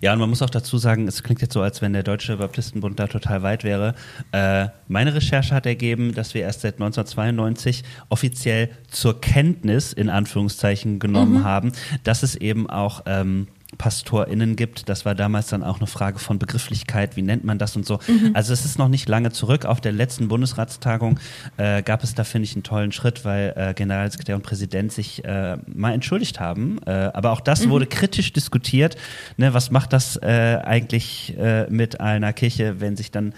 Ja, und man muss auch dazu sagen, es klingt jetzt so, als wenn der Deutsche Baptistenbund da total weit wäre. Äh, meine Recherche hat ergeben, dass wir erst seit 1992 offiziell zur Kenntnis in Anführungszeichen genommen mhm. haben, dass es eben auch ähm, PastorInnen gibt. Das war damals dann auch eine Frage von Begrifflichkeit, wie nennt man das und so. Mhm. Also es ist noch nicht lange zurück. Auf der letzten Bundesratstagung äh, gab es da, finde ich, einen tollen Schritt, weil äh, Generalsekretär und Präsident sich äh, mal entschuldigt haben. Äh, aber auch das mhm. wurde kritisch diskutiert. Ne, was macht das äh, eigentlich äh, mit einer Kirche, wenn sich dann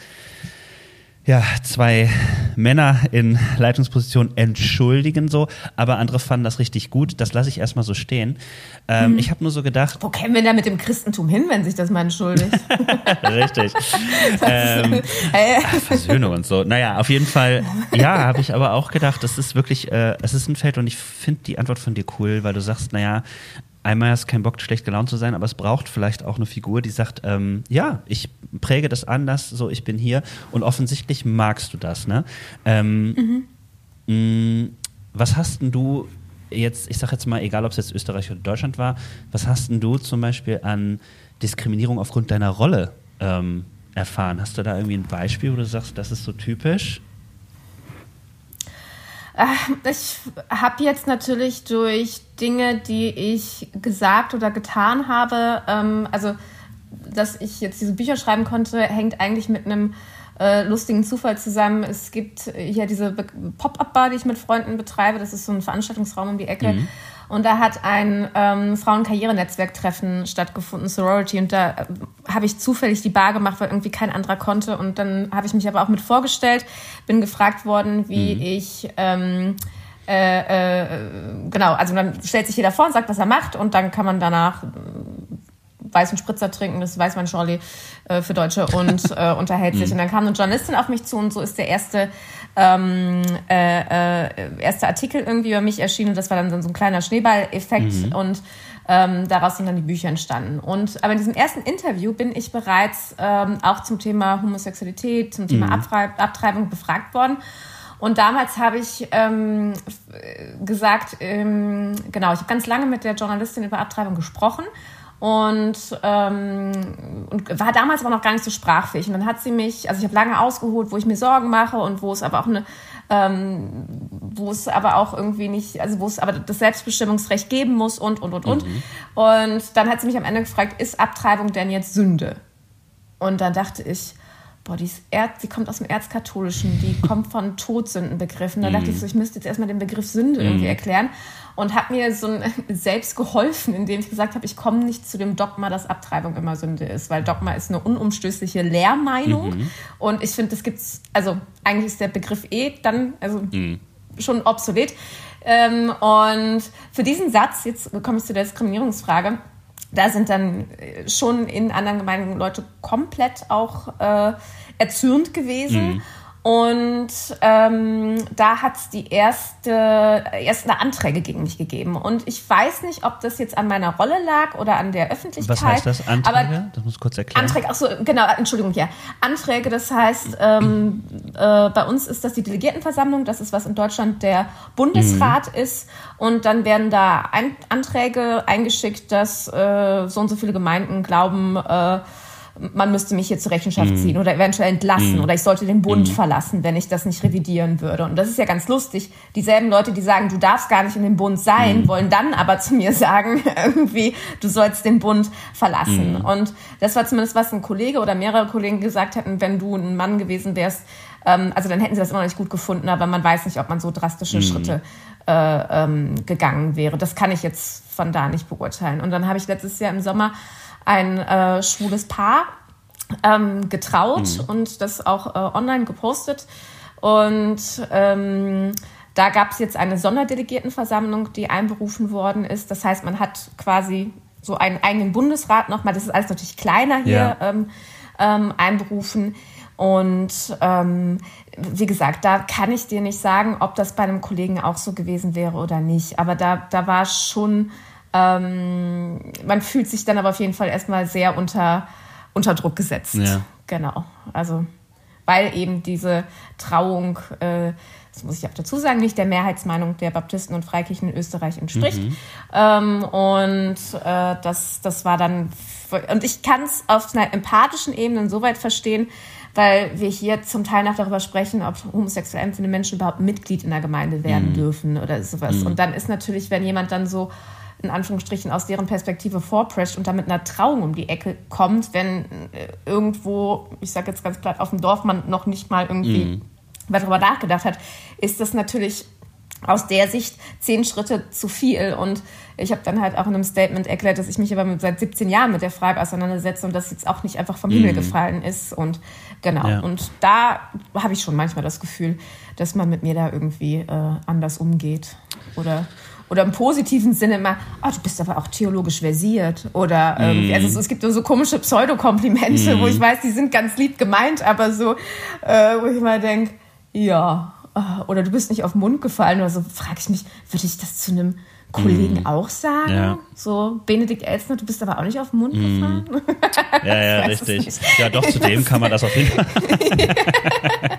ja, zwei Männer in Leitungsposition entschuldigen so, aber andere fanden das richtig gut. Das lasse ich erstmal so stehen. Ähm, hm. Ich habe nur so gedacht. Wo kämen wir da mit dem Christentum hin, wenn sich das mal entschuldigt? richtig. ähm, hey. Versöhnung und so. Naja, auf jeden Fall, ja, habe ich aber auch gedacht, das ist wirklich, äh, es ist ein Feld und ich finde die Antwort von dir cool, weil du sagst, naja, einmal hast du keinen Bock, schlecht gelaunt zu sein, aber es braucht vielleicht auch eine Figur, die sagt, ähm, ja, ich präge das anders, so ich bin hier und offensichtlich magst du das, ne? Ähm, mhm. mh, was hast denn du jetzt, ich sag jetzt mal, egal ob es jetzt Österreich oder Deutschland war, was hast denn du zum Beispiel an Diskriminierung aufgrund deiner Rolle ähm, erfahren? Hast du da irgendwie ein Beispiel, wo du sagst, das ist so typisch? Äh, ich habe jetzt natürlich durch Dinge, die ich gesagt oder getan habe, ähm, also dass ich jetzt diese Bücher schreiben konnte, hängt eigentlich mit einem äh, lustigen Zufall zusammen. Es gibt hier diese Pop-Up-Bar, die ich mit Freunden betreibe. Das ist so ein Veranstaltungsraum um die Ecke. Mhm. Und da hat ein ähm, Frauenkarrierenetzwerktreffen stattgefunden, Sorority. Und da äh, habe ich zufällig die Bar gemacht, weil irgendwie kein anderer konnte. Und dann habe ich mich aber auch mit vorgestellt, bin gefragt worden, wie mhm. ich ähm, äh, äh, genau, also dann stellt sich jeder vor und sagt, was er macht. Und dann kann man danach weißen Spritzer trinken, das weiß man Charlie äh, für Deutsche und äh, unterhält sich. Mhm. Und dann kam eine Journalistin auf mich zu und so ist der erste ähm, äh, äh, erste Artikel irgendwie über mich erschienen. Das war dann so ein kleiner Schneeball-Effekt mhm. und ähm, daraus sind dann die Bücher entstanden. Und aber in diesem ersten Interview bin ich bereits ähm, auch zum Thema Homosexualität, zum Thema mhm. Abtreibung befragt worden. Und damals habe ich ähm, gesagt, ähm, genau, ich habe ganz lange mit der Journalistin über Abtreibung gesprochen und, ähm, und war damals aber noch gar nicht so sprachfähig. Und dann hat sie mich, also ich habe lange ausgeholt, wo ich mir Sorgen mache und wo es aber auch eine, ähm, wo es aber auch irgendwie nicht, also wo es aber das Selbstbestimmungsrecht geben muss und und und und. Mhm. Und dann hat sie mich am Ende gefragt, ist Abtreibung denn jetzt Sünde? Und dann dachte ich, boah, die, ist Erz, die kommt aus dem Erzkatholischen, die kommt von Todsündenbegriffen. Da dachte ich so, ich müsste jetzt erstmal den Begriff Sünde irgendwie erklären und habe mir so ein, selbst geholfen, indem ich gesagt habe, ich komme nicht zu dem Dogma, dass Abtreibung immer Sünde ist, weil Dogma ist eine unumstößliche Lehrmeinung mhm. und ich finde, das gibt's, also eigentlich ist der Begriff eh dann, also mm. schon obsolet. Ähm, und für diesen Satz, jetzt komme ich zu der Diskriminierungsfrage, da sind dann äh, schon in anderen Gemeinden Leute komplett auch äh, erzürnt gewesen. Mhm. Und ähm, da hat es die erste, erste Anträge gegen mich gegeben. Und ich weiß nicht, ob das jetzt an meiner Rolle lag oder an der Öffentlichkeit. Was heißt das, Anträge? Aber das muss kurz erklären. Anträge, ach so, genau, Entschuldigung, ja. Anträge, das heißt, ähm, äh, bei uns ist das die Delegiertenversammlung, das ist, was in Deutschland der Bundesrat mhm. ist. Und dann werden da ein Anträge eingeschickt, dass äh, so und so viele Gemeinden glauben, äh, man müsste mich hier zur Rechenschaft mm. ziehen oder eventuell entlassen mm. oder ich sollte den Bund mm. verlassen, wenn ich das nicht revidieren würde. Und das ist ja ganz lustig. Dieselben Leute, die sagen, du darfst gar nicht in dem Bund sein, wollen dann aber zu mir sagen, irgendwie, du sollst den Bund verlassen. Und das war zumindest, was ein Kollege oder mehrere Kollegen gesagt hätten, wenn du ein Mann gewesen wärst, ähm, also dann hätten sie das immer noch nicht gut gefunden, aber man weiß nicht, ob man so drastische mm. Schritte äh, ähm, gegangen wäre. Das kann ich jetzt von da nicht beurteilen. Und dann habe ich letztes Jahr im Sommer ein äh, schwules Paar ähm, getraut mhm. und das auch äh, online gepostet. Und ähm, da gab es jetzt eine Sonderdelegiertenversammlung, die einberufen worden ist. Das heißt, man hat quasi so einen eigenen Bundesrat nochmal, das ist alles natürlich kleiner hier, ja. ähm, ähm, einberufen. Und ähm, wie gesagt, da kann ich dir nicht sagen, ob das bei einem Kollegen auch so gewesen wäre oder nicht. Aber da, da war schon, ähm, man fühlt sich dann aber auf jeden Fall erstmal sehr unter, unter Druck gesetzt. Ja. Genau. Also, weil eben diese Trauung, äh, das muss ich auch dazu sagen, nicht der Mehrheitsmeinung der Baptisten und Freikirchen in Österreich entspricht. Mhm. Ähm, und äh, das, das war dann, und ich kann es auf einer empathischen Ebene insoweit verstehen, weil wir hier zum Teil noch darüber sprechen, ob homosexuell empfindende Menschen überhaupt Mitglied in der Gemeinde werden mhm. dürfen oder sowas. Mhm. Und dann ist natürlich, wenn jemand dann so in Anführungsstrichen aus deren Perspektive vorprescht und dann mit einer Trauung um die Ecke kommt, wenn äh, irgendwo, ich sage jetzt ganz klar, auf dem Dorf man noch nicht mal irgendwie mhm. darüber nachgedacht hat, ist das natürlich aus der Sicht zehn Schritte zu viel. Und ich habe dann halt auch in einem Statement erklärt, dass ich mich aber seit 17 Jahren mit der Frage auseinandersetze und das jetzt auch nicht einfach vom Himmel mhm. gefallen ist. Und genau. Ja. Und da habe ich schon manchmal das Gefühl, dass man mit mir da irgendwie äh, anders umgeht. Oder oder im positiven Sinne immer, oh, du bist aber auch theologisch versiert. Oder ähm, mm. also es, gibt so komische Pseudokomplimente, mm. wo ich weiß, die sind ganz lieb gemeint, aber so, äh, wo ich mal denke, ja, äh, oder du bist nicht auf den Mund gefallen oder so, frage ich mich, würde ich das zu einem Kollegen mm. auch sagen? Ja. So, Benedikt Elsner, du bist aber auch nicht auf den Mund mm. gefallen? Ja, ja, richtig. Ja, doch, zu dem kann man das auf jeden Fall.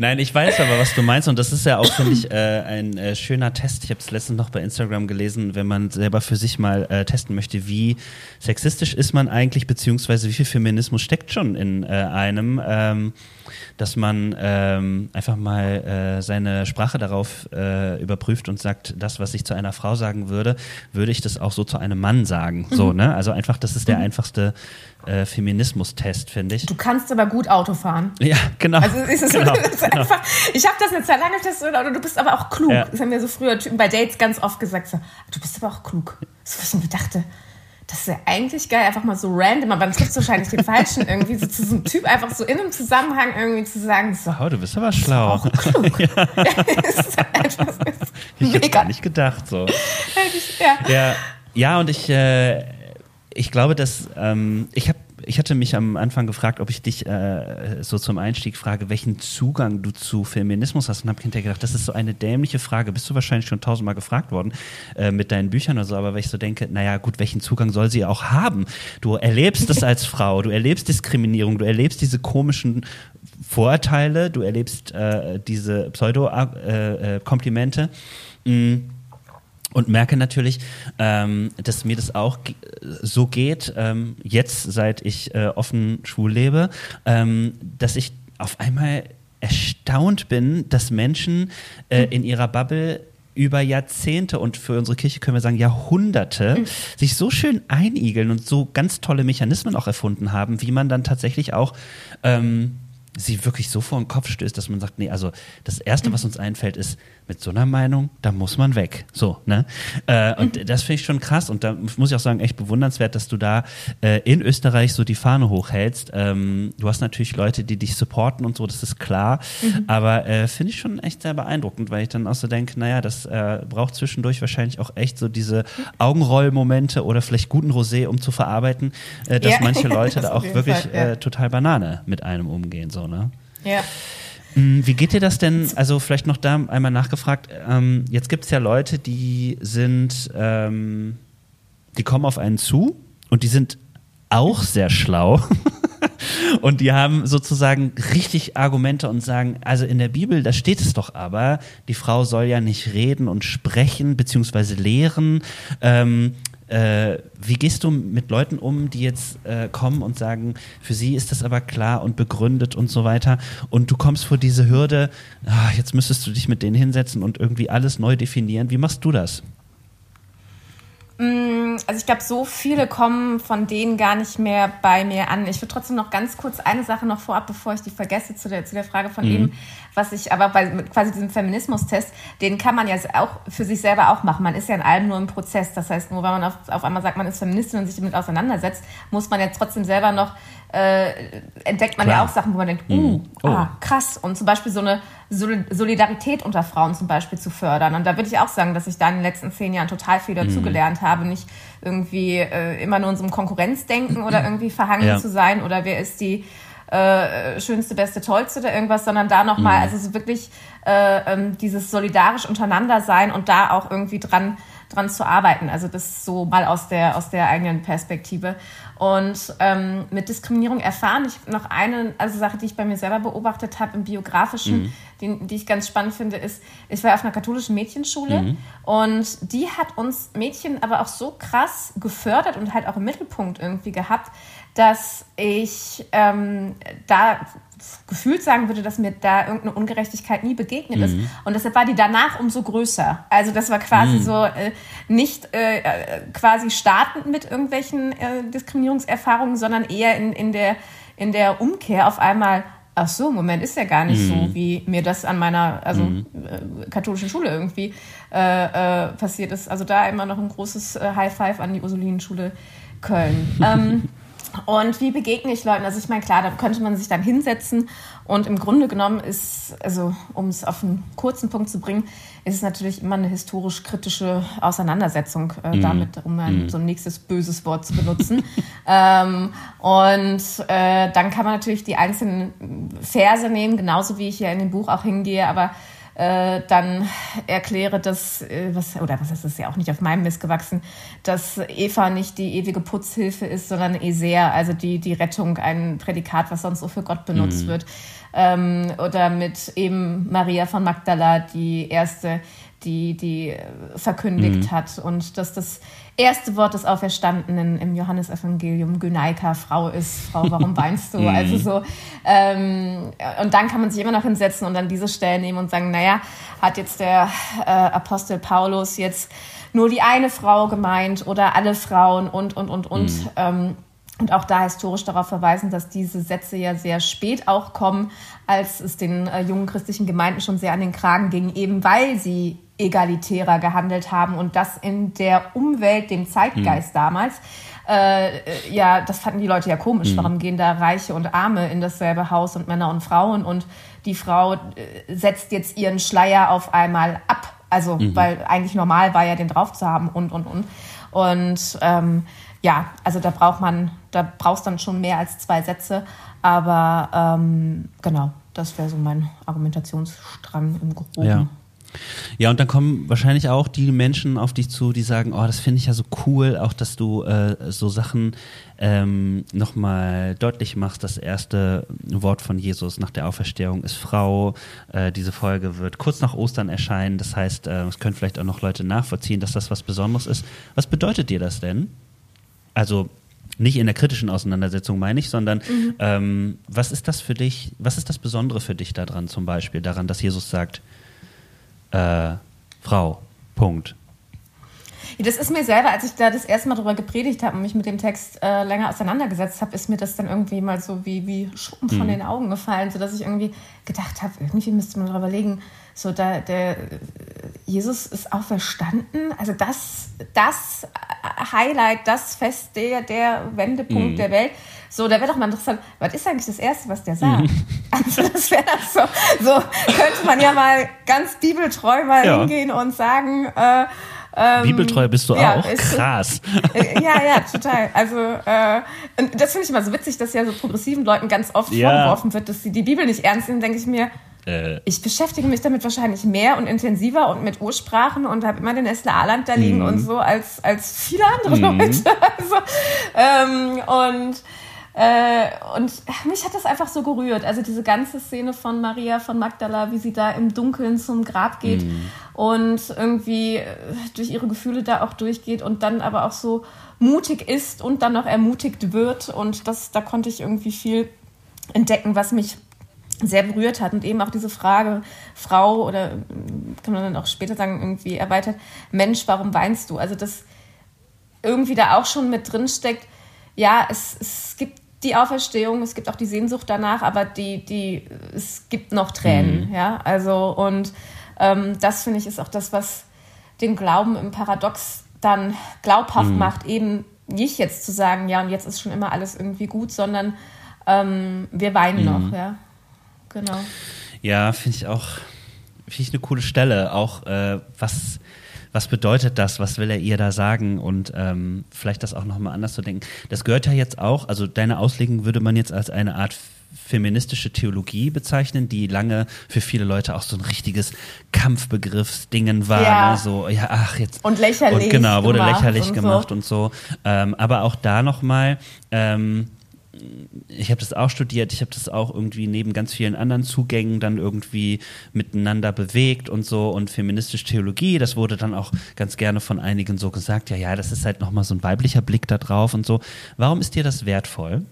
Nein, ich weiß aber, was du meinst und das ist ja auch, finde ich, äh, ein äh, schöner Test. Ich habe es letztens noch bei Instagram gelesen, wenn man selber für sich mal äh, testen möchte, wie sexistisch ist man eigentlich, beziehungsweise wie viel Feminismus steckt schon in äh, einem. Ähm, dass man ähm, einfach mal äh, seine Sprache darauf äh, überprüft und sagt, das, was ich zu einer Frau sagen würde, würde ich das auch so zu einem Mann sagen. Mhm. So, ne? Also einfach, das ist der mhm. einfachste äh, Feminismus-Test, finde ich. Du kannst aber gut Auto fahren. Ja, genau. Also ist es genau, ist genau. Einfach, ich habe das eine Zeit lang das oder du bist aber auch klug. Ja. Das haben mir so früher Typen bei Dates ganz oft gesagt, so, du bist aber auch klug. So was ich mir dachte, das ist ja eigentlich geil, einfach mal so random, aber dann trifft wahrscheinlich den Falschen irgendwie, so zu so einem Typ einfach so in einem Zusammenhang irgendwie zu sagen, so. Oh, du bist aber schlau. Auch klug. ja. ja, einfach, ich hätte gar nicht gedacht, so. ja. ja. Ja, und ich, äh, ich glaube, dass, ähm, ich habe ich hatte mich am Anfang gefragt, ob ich dich äh, so zum Einstieg frage, welchen Zugang du zu Feminismus hast und habe hinterher gedacht, das ist so eine dämliche Frage. Bist du wahrscheinlich schon tausendmal gefragt worden äh, mit deinen Büchern oder so, aber weil ich so denke, naja gut, welchen Zugang soll sie auch haben? Du erlebst das als Frau, du erlebst Diskriminierung, du erlebst diese komischen Vorurteile, du erlebst äh, diese Pseudo-Komplimente. Äh, äh, und merke natürlich, ähm, dass mir das auch so geht, ähm, jetzt seit ich äh, offen schwul lebe, ähm, dass ich auf einmal erstaunt bin, dass Menschen äh, in ihrer Bubble über Jahrzehnte und für unsere Kirche können wir sagen Jahrhunderte mhm. sich so schön einigeln und so ganz tolle Mechanismen auch erfunden haben, wie man dann tatsächlich auch ähm, sie wirklich so vor den Kopf stößt, dass man sagt, nee, also das Erste, was uns einfällt, ist, mit so einer Meinung, da muss man weg. So, ne? Äh, und mhm. das finde ich schon krass und da muss ich auch sagen, echt bewundernswert, dass du da äh, in Österreich so die Fahne hochhältst. Ähm, du hast natürlich Leute, die dich supporten und so, das ist klar, mhm. aber äh, finde ich schon echt sehr beeindruckend, weil ich dann auch so denke, naja, das äh, braucht zwischendurch wahrscheinlich auch echt so diese Augenrollmomente oder vielleicht guten Rosé, um zu verarbeiten, äh, dass ja. manche Leute da auch wirklich Fall, ja. Äh, total Banane mit einem umgehen, so, ne? Ja. Mm, wie geht dir das denn? Also vielleicht noch da einmal nachgefragt. Ähm, jetzt gibt es ja Leute, die sind, ähm, die kommen auf einen zu und die sind auch sehr schlau. und die haben sozusagen richtig Argumente und sagen, also in der Bibel, da steht es doch aber, die Frau soll ja nicht reden und sprechen beziehungsweise lehren. Ähm, Äh, wie gehst du mit Leuten um, die jetzt äh, kommen und sagen, für sie ist das aber klar und begründet und so weiter und du kommst vor diese Hürde, ach, jetzt müsstest du dich mit denen hinsetzen und irgendwie alles neu definieren. Wie machst du das? Mm, also ich glaube, so viele kommen von denen gar nicht mehr bei mir an. Ich würde trotzdem noch ganz kurz eine Sache noch vorab, bevor ich die vergesse, zu der, zu der Frage von mhm. eben, was ich, aber bei quasi diesem Feminismus-Test, den kann man ja auch für sich selber auch machen. Man ist ja in allem nur im Prozess. Das heißt, nur weil man auf, auf einmal sagt, man ist Feministin und sich damit auseinandersetzt, muss man ja trotzdem selber noch äh, entdeckt man Klar. ja auch Sachen, wo man denkt, mhm. uh, oh. ah, krass. Und zum Beispiel so eine Solidarität unter Frauen zum Beispiel zu fördern. Und da würde ich auch sagen, dass ich da in den letzten zehn Jahren total viel dazugelernt mhm. habe. Nicht irgendwie äh, immer nur in so einem Konkurrenzdenken oder irgendwie verhangen ja. zu sein oder wer ist die äh, schönste, beste, tollste oder irgendwas, sondern da nochmal, mhm. also so wirklich äh, ähm, dieses solidarisch untereinander sein und da auch irgendwie dran dran zu arbeiten. Also das so mal aus der, aus der eigenen Perspektive. Und ähm, mit Diskriminierung erfahren, ich noch eine also Sache, die ich bei mir selber beobachtet habe im Biografischen, mhm. die, die ich ganz spannend finde, ist, ich war auf einer katholischen Mädchenschule mhm. und die hat uns Mädchen aber auch so krass gefördert und halt auch im Mittelpunkt irgendwie gehabt, dass ich ähm, da gefühlt sagen würde, dass mir da irgendeine Ungerechtigkeit nie begegnet ist. Mhm. Und deshalb war die danach umso größer. Also das war quasi mhm. so äh, nicht äh, äh, quasi startend mit irgendwelchen äh, Diskriminierungserfahrungen, sondern eher in, in, der, in der Umkehr auf einmal, ach so, Moment, ist ja gar nicht mhm. so, wie mir das an meiner also mhm. äh, katholischen Schule irgendwie äh, passiert ist. Also da immer noch ein großes High Five an die Ursulinenschule Köln. ähm, und wie begegne ich Leuten? Also ich meine, klar, da könnte man sich dann hinsetzen und im Grunde genommen ist, also um es auf einen kurzen Punkt zu bringen, ist es natürlich immer eine historisch-kritische Auseinandersetzung äh, mhm. damit, um ein, mhm. so ein nächstes böses Wort zu benutzen. ähm, und äh, dann kann man natürlich die einzelnen Verse nehmen, genauso wie ich hier in dem Buch auch hingehe, aber äh, dann erkläre, dass, äh, was, oder was ist das ja auch nicht auf meinem Mist gewachsen, dass Eva nicht die ewige Putzhilfe ist, sondern Eser, also die, die Rettung, ein Prädikat, was sonst so für Gott benutzt mhm. wird. Ähm, oder mit eben Maria von Magdala, die erste, die, die verkündigt mhm. hat und dass das erste Wort des Auferstandenen im Johannesevangelium Gynaika, Frau ist, Frau, warum weinst du? also mhm. so, ähm, und dann kann man sich immer noch hinsetzen und dann diese Stellen nehmen und sagen, naja, hat jetzt der äh, Apostel Paulus jetzt nur die eine Frau gemeint oder alle Frauen und, und, und, und. Mhm. Ähm, und auch da historisch darauf verweisen, dass diese Sätze ja sehr spät auch kommen, als es den äh, jungen christlichen Gemeinden schon sehr an den Kragen ging, eben weil sie egalitärer gehandelt haben und das in der Umwelt, dem Zeitgeist mhm. damals. Äh, ja, das fanden die Leute ja komisch. Mhm. Warum gehen da Reiche und Arme in dasselbe Haus und Männer und Frauen und die Frau äh, setzt jetzt ihren Schleier auf einmal ab? Also, mhm. weil eigentlich normal war ja, den drauf zu haben und, und, und. Und ähm, ja, also da braucht man, da brauchst dann schon mehr als zwei Sätze. Aber ähm, genau, das wäre so mein Argumentationsstrang im Groben. Ja. Ja, und dann kommen wahrscheinlich auch die Menschen auf dich zu, die sagen, oh, das finde ich ja so cool, auch dass du äh, so Sachen ähm, nochmal deutlich machst. Das erste Wort von Jesus nach der Auferstehung ist Frau. Äh, diese Folge wird kurz nach Ostern erscheinen. Das heißt, äh, es können vielleicht auch noch Leute nachvollziehen, dass das was Besonderes ist. Was bedeutet dir das denn? Also nicht in der kritischen Auseinandersetzung meine ich, sondern mhm. ähm, was ist das für dich, was ist das Besondere für dich daran zum Beispiel, daran, dass Jesus sagt, äh, Frau. Punkt. Das ist mir selber, als ich da das erste Mal drüber gepredigt habe und mich mit dem Text äh, länger auseinandergesetzt habe, ist mir das dann irgendwie mal so wie, wie Schuppen von mhm. den Augen gefallen, sodass ich irgendwie gedacht habe, irgendwie müsste man darüber legen, so da, der Jesus ist auch verstanden. Also das, das Highlight, das Fest, der, der Wendepunkt mhm. der Welt. So, da wäre doch mal interessant, was ist eigentlich das Erste, was der sagt? Mhm. Also das wäre das so, so könnte man ja mal ganz bibeltreu mal ja. hingehen und sagen, äh, ähm, Bibeltreu bist du ja, auch? Krass. Äh, ja, ja, total. Also äh, das finde ich immer so witzig, dass ja so progressiven Leuten ganz oft ja. vorgeworfen wird, dass sie die Bibel nicht ernst nehmen, denke ich mir, äh. ich beschäftige mich damit wahrscheinlich mehr und intensiver und mit Ursprachen und habe immer den Nestle Aland da liegen mm. und so als, als viele andere mm. Leute. Also, ähm, und Äh, und mich hat das einfach so gerührt. Also diese ganze Szene von Maria von Magdala, wie sie da im Dunkeln zum Grab geht mm. und irgendwie äh, durch ihre Gefühle da auch durchgeht und dann aber auch so mutig ist und dann noch ermutigt wird. Und das, da konnte ich irgendwie viel entdecken, was mich sehr berührt hat und eben auch diese Frage, Frau oder kann man dann auch später sagen, irgendwie erweitert, Mensch, warum weinst du? Also das irgendwie da auch schon mit drin steckt, ja, es, es gibt die Auferstehung, es gibt auch die Sehnsucht danach, aber die, die, es gibt noch Tränen, mhm. ja, also und ähm, das finde ich ist auch das, was den Glauben im Paradox dann glaubhaft mhm. macht, eben nicht jetzt zu sagen, ja, und jetzt ist schon immer alles irgendwie gut, sondern ähm, wir weinen mhm. noch, ja, genau. Ja, finde ich auch, finde ich eine coole Stelle, auch äh, was was bedeutet das, was will er ihr da sagen und ähm, vielleicht das auch nochmal anders zu denken. Das gehört ja jetzt auch, also deine Auslegung würde man jetzt als eine Art feministische Theologie bezeichnen, die lange für viele Leute auch so ein richtiges Kampfbegriffsdingen war. Ja. Ne? So, ja, ach, jetzt. Und lächerlich. Und genau, wurde lächerlich und gemacht so. und so. Ähm, aber auch da nochmal, ähm, ich habe das auch studiert, ich habe das auch irgendwie neben ganz vielen anderen Zugängen dann irgendwie miteinander bewegt und so und feministische Theologie, das wurde dann auch ganz gerne von einigen so gesagt, ja, ja, das ist halt nochmal so ein weiblicher Blick da drauf und so. Warum ist dir das wertvoll?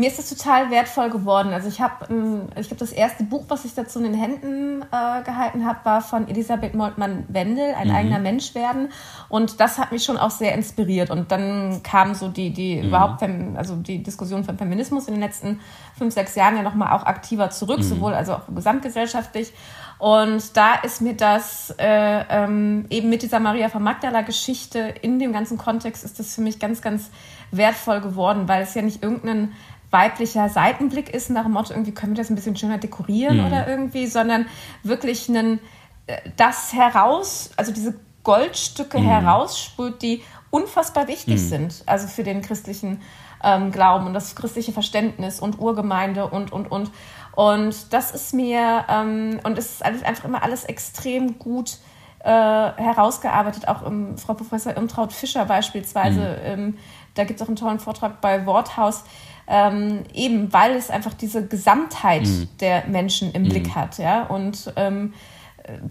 Mir ist das total wertvoll geworden. Also ich habe, ähm, ich glaube, das erste Buch, was ich dazu in den Händen äh, gehalten habe, war von Elisabeth Moltmann-Wendel, Ein mhm. eigener Mensch werden. Und das hat mich schon auch sehr inspiriert. Und dann kam so die, die mhm. überhaupt, also die Diskussion von Feminismus in den letzten fünf, sechs Jahren ja nochmal auch aktiver zurück, mhm. sowohl also auch gesamtgesellschaftlich. Und da ist mir das äh, ähm, eben mit dieser Maria von Magdala Geschichte in dem ganzen Kontext ist das für mich ganz, ganz wertvoll geworden, weil es ja nicht irgendeinen weiblicher Seitenblick ist, nach dem Motto, irgendwie können wir das ein bisschen schöner dekorieren mhm. oder irgendwie, sondern wirklich einen, äh, das heraus, also diese Goldstücke mhm. herausspült, die unfassbar wichtig mhm. sind, also für den christlichen ähm, Glauben und das christliche Verständnis und Urgemeinde und, und, und. Und das ist mir, ähm, und es ist einfach immer alles extrem gut äh, herausgearbeitet, auch im, Frau Professor Irmtraut Fischer beispielsweise. Mhm. Ähm, da gibt es auch einen tollen Vortrag bei Worthaus, ähm, eben weil es einfach diese Gesamtheit mhm. der Menschen im mhm. Blick hat, ja. Und ähm,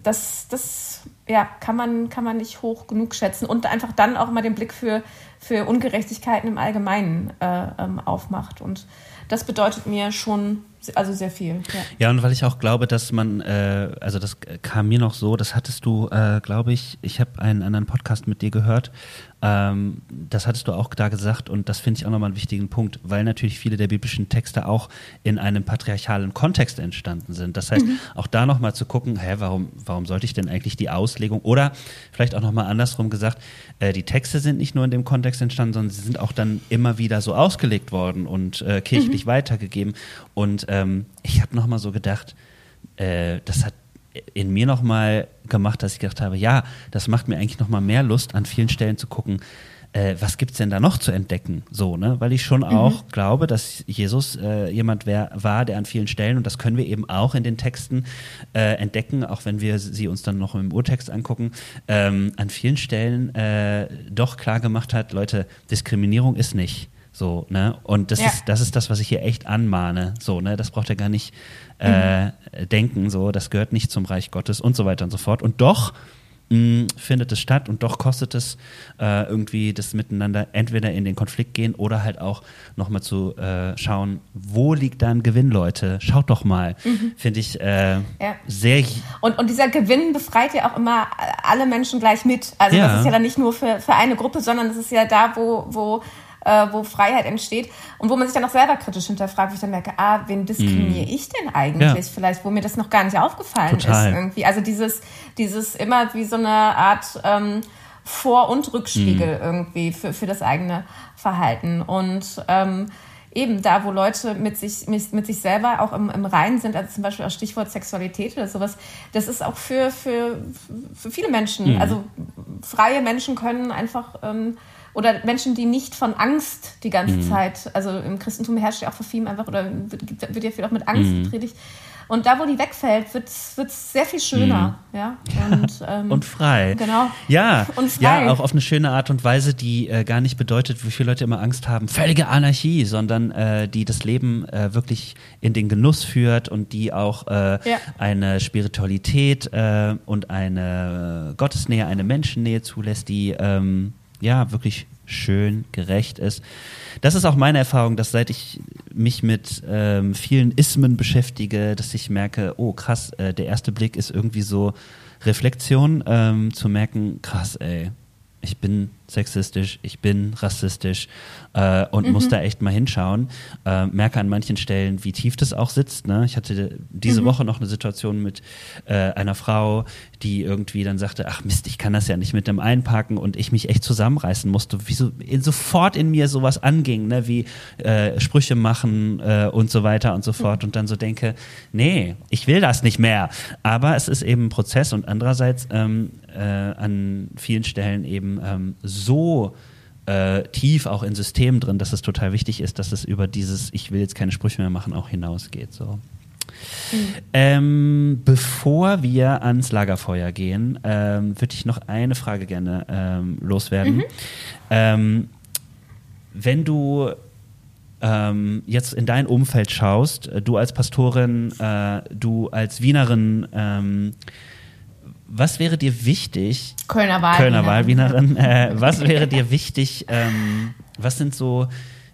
das, das ja, kann, man, kann man nicht hoch genug schätzen und einfach dann auch mal den Blick für, für Ungerechtigkeiten im Allgemeinen äh, ähm, aufmacht. Und das bedeutet mir schon also sehr viel. Ja. ja, und weil ich auch glaube, dass man, äh, also das kam mir noch so, das hattest du, äh, glaube ich, ich habe einen anderen Podcast mit dir gehört, ähm, das hattest du auch da gesagt und das finde ich auch nochmal einen wichtigen Punkt, weil natürlich viele der biblischen Texte auch in einem patriarchalen Kontext entstanden sind. Das heißt, mhm. auch da nochmal zu gucken, hä, warum, warum sollte ich denn eigentlich die Auslegung oder vielleicht auch nochmal andersrum gesagt, äh, die Texte sind nicht nur in dem Kontext entstanden, sondern sie sind auch dann immer wieder so ausgelegt worden und äh, kirchlich mhm. Weitergegeben. Und ähm, ich habe nochmal so gedacht, äh, das hat in mir nochmal gemacht, dass ich gedacht habe, ja, das macht mir eigentlich nochmal mehr Lust, an vielen Stellen zu gucken, äh, was gibt's denn da noch zu entdecken? So, ne? Weil ich schon mhm. auch glaube, dass Jesus äh, jemand wär, war, der an vielen Stellen, und das können wir eben auch in den Texten äh, entdecken, auch wenn wir sie uns dann noch im Urtext angucken, ähm, an vielen Stellen äh, doch klar gemacht hat, Leute, Diskriminierung ist nicht. So, ne? Und das ja. ist, das ist das, was ich hier echt anmahne. So, ne? Das braucht ihr gar nicht äh, mhm. denken, so, das gehört nicht zum Reich Gottes und so weiter und so fort. Und doch mh, mm, findet es statt und doch kostet es äh, irgendwie das Miteinander entweder in den Konflikt gehen oder halt auch nochmal zu äh, schauen, wo liegt da ein Gewinn, Leute? Schaut doch mal. Mhm. Finde ich äh, ja. sehr. Und, und dieser Gewinn befreit ja auch immer alle Menschen gleich mit. Also ja. das ist ja dann nicht nur für, für eine Gruppe, sondern es ist ja da, wo, wo äh, wo Freiheit entsteht und wo man sich dann auch selber kritisch hinterfragt, wo ich dann merke, ah, wen diskriminiere mm. ich denn eigentlich? Ja. Vielleicht, wo mir das noch gar nicht aufgefallen Total. ist irgendwie. Also dieses, dieses immer wie so eine Art ähm, Vor- und Rückspiegel mm. irgendwie für, für das eigene Verhalten. Und ähm, eben da, wo Leute mit sich, mit, mit sich selber auch im, im Reinen sind, also zum Beispiel auch Stichwort Sexualität oder sowas, das ist auch für, für, für viele Menschen, mhm. also freie Menschen können einfach ähm, oder Menschen, die nicht von Angst die ganze mhm. Zeit, also im Christentum herrscht ja auch vor vielem einfach, oder wird, wird ja viel auch mit Angst mhm. predigt, Und da, wo die wegfällt, wird es sehr viel schöner. Mhm. Ja? Und, ähm, und, frei. Genau. Ja, und frei. ja, auch auf eine schöne Art und Weise, die äh, gar nicht bedeutet, wie viele Leute immer Angst haben, völlige Anarchie, sondern äh, die das Leben äh, wirklich in den Genuss führt und die auch äh, ja. eine Spiritualität äh, und eine Gottesnähe, eine Menschennähe zulässt, die ähm, ja wirklich schön, gerecht ist. Das ist auch meine Erfahrung, dass seit ich mich mit ähm, vielen Ismen beschäftige, dass ich merke, oh krass, äh, der erste Blick ist irgendwie so Reflexion, ähm, zu merken, krass, ey, ich bin sexistisch, ich bin rassistisch äh, und mhm. muss da echt mal hinschauen. Äh, merke an manchen Stellen, wie tief das auch sitzt. Ne? Ich hatte diese mhm. Woche noch eine Situation mit äh, einer Frau, die irgendwie dann sagte, ach Mist, ich kann das ja nicht mit dem einpacken und ich mich echt zusammenreißen musste, wie so in, sofort in mir sowas anging, ne? wie äh, Sprüche machen äh, und so weiter und so fort mhm. und dann so denke, nee, ich will das nicht mehr. Aber es ist eben ein Prozess und andererseits ähm, äh, an vielen Stellen eben ähm, so äh, tief auch in Systemen drin, dass es total wichtig ist, dass es über dieses Ich will jetzt keine Sprüche mehr machen auch hinausgeht. So. Mhm. Ähm, bevor wir ans Lagerfeuer gehen, ähm, würde ich noch eine Frage gerne ähm, loswerden. Mhm. Ähm, wenn du ähm, jetzt in dein Umfeld schaust, äh, du als Pastorin, äh, du als Wienerin, ähm, was wäre dir wichtig? Kölner Wahlwienerin. Kölner Wahlwienerin. Äh, was wäre dir wichtig? Ähm, was sind so,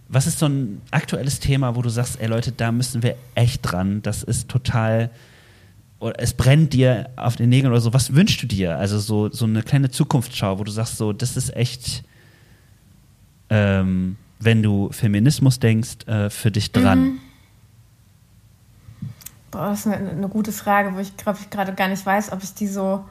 was ist so ein aktuelles Thema, wo du sagst, ey Leute, da müssen wir echt dran. Das ist total, oder es brennt dir auf den Nägeln oder so. Was wünschst du dir? Also so, so eine kleine Zukunftsschau, wo du sagst, so, das ist echt, ähm, wenn du Feminismus denkst, äh, für dich dran. Mhm. Das ist eine, eine gute Frage, wo ich glaube ich gerade gar nicht weiß, ob ich die so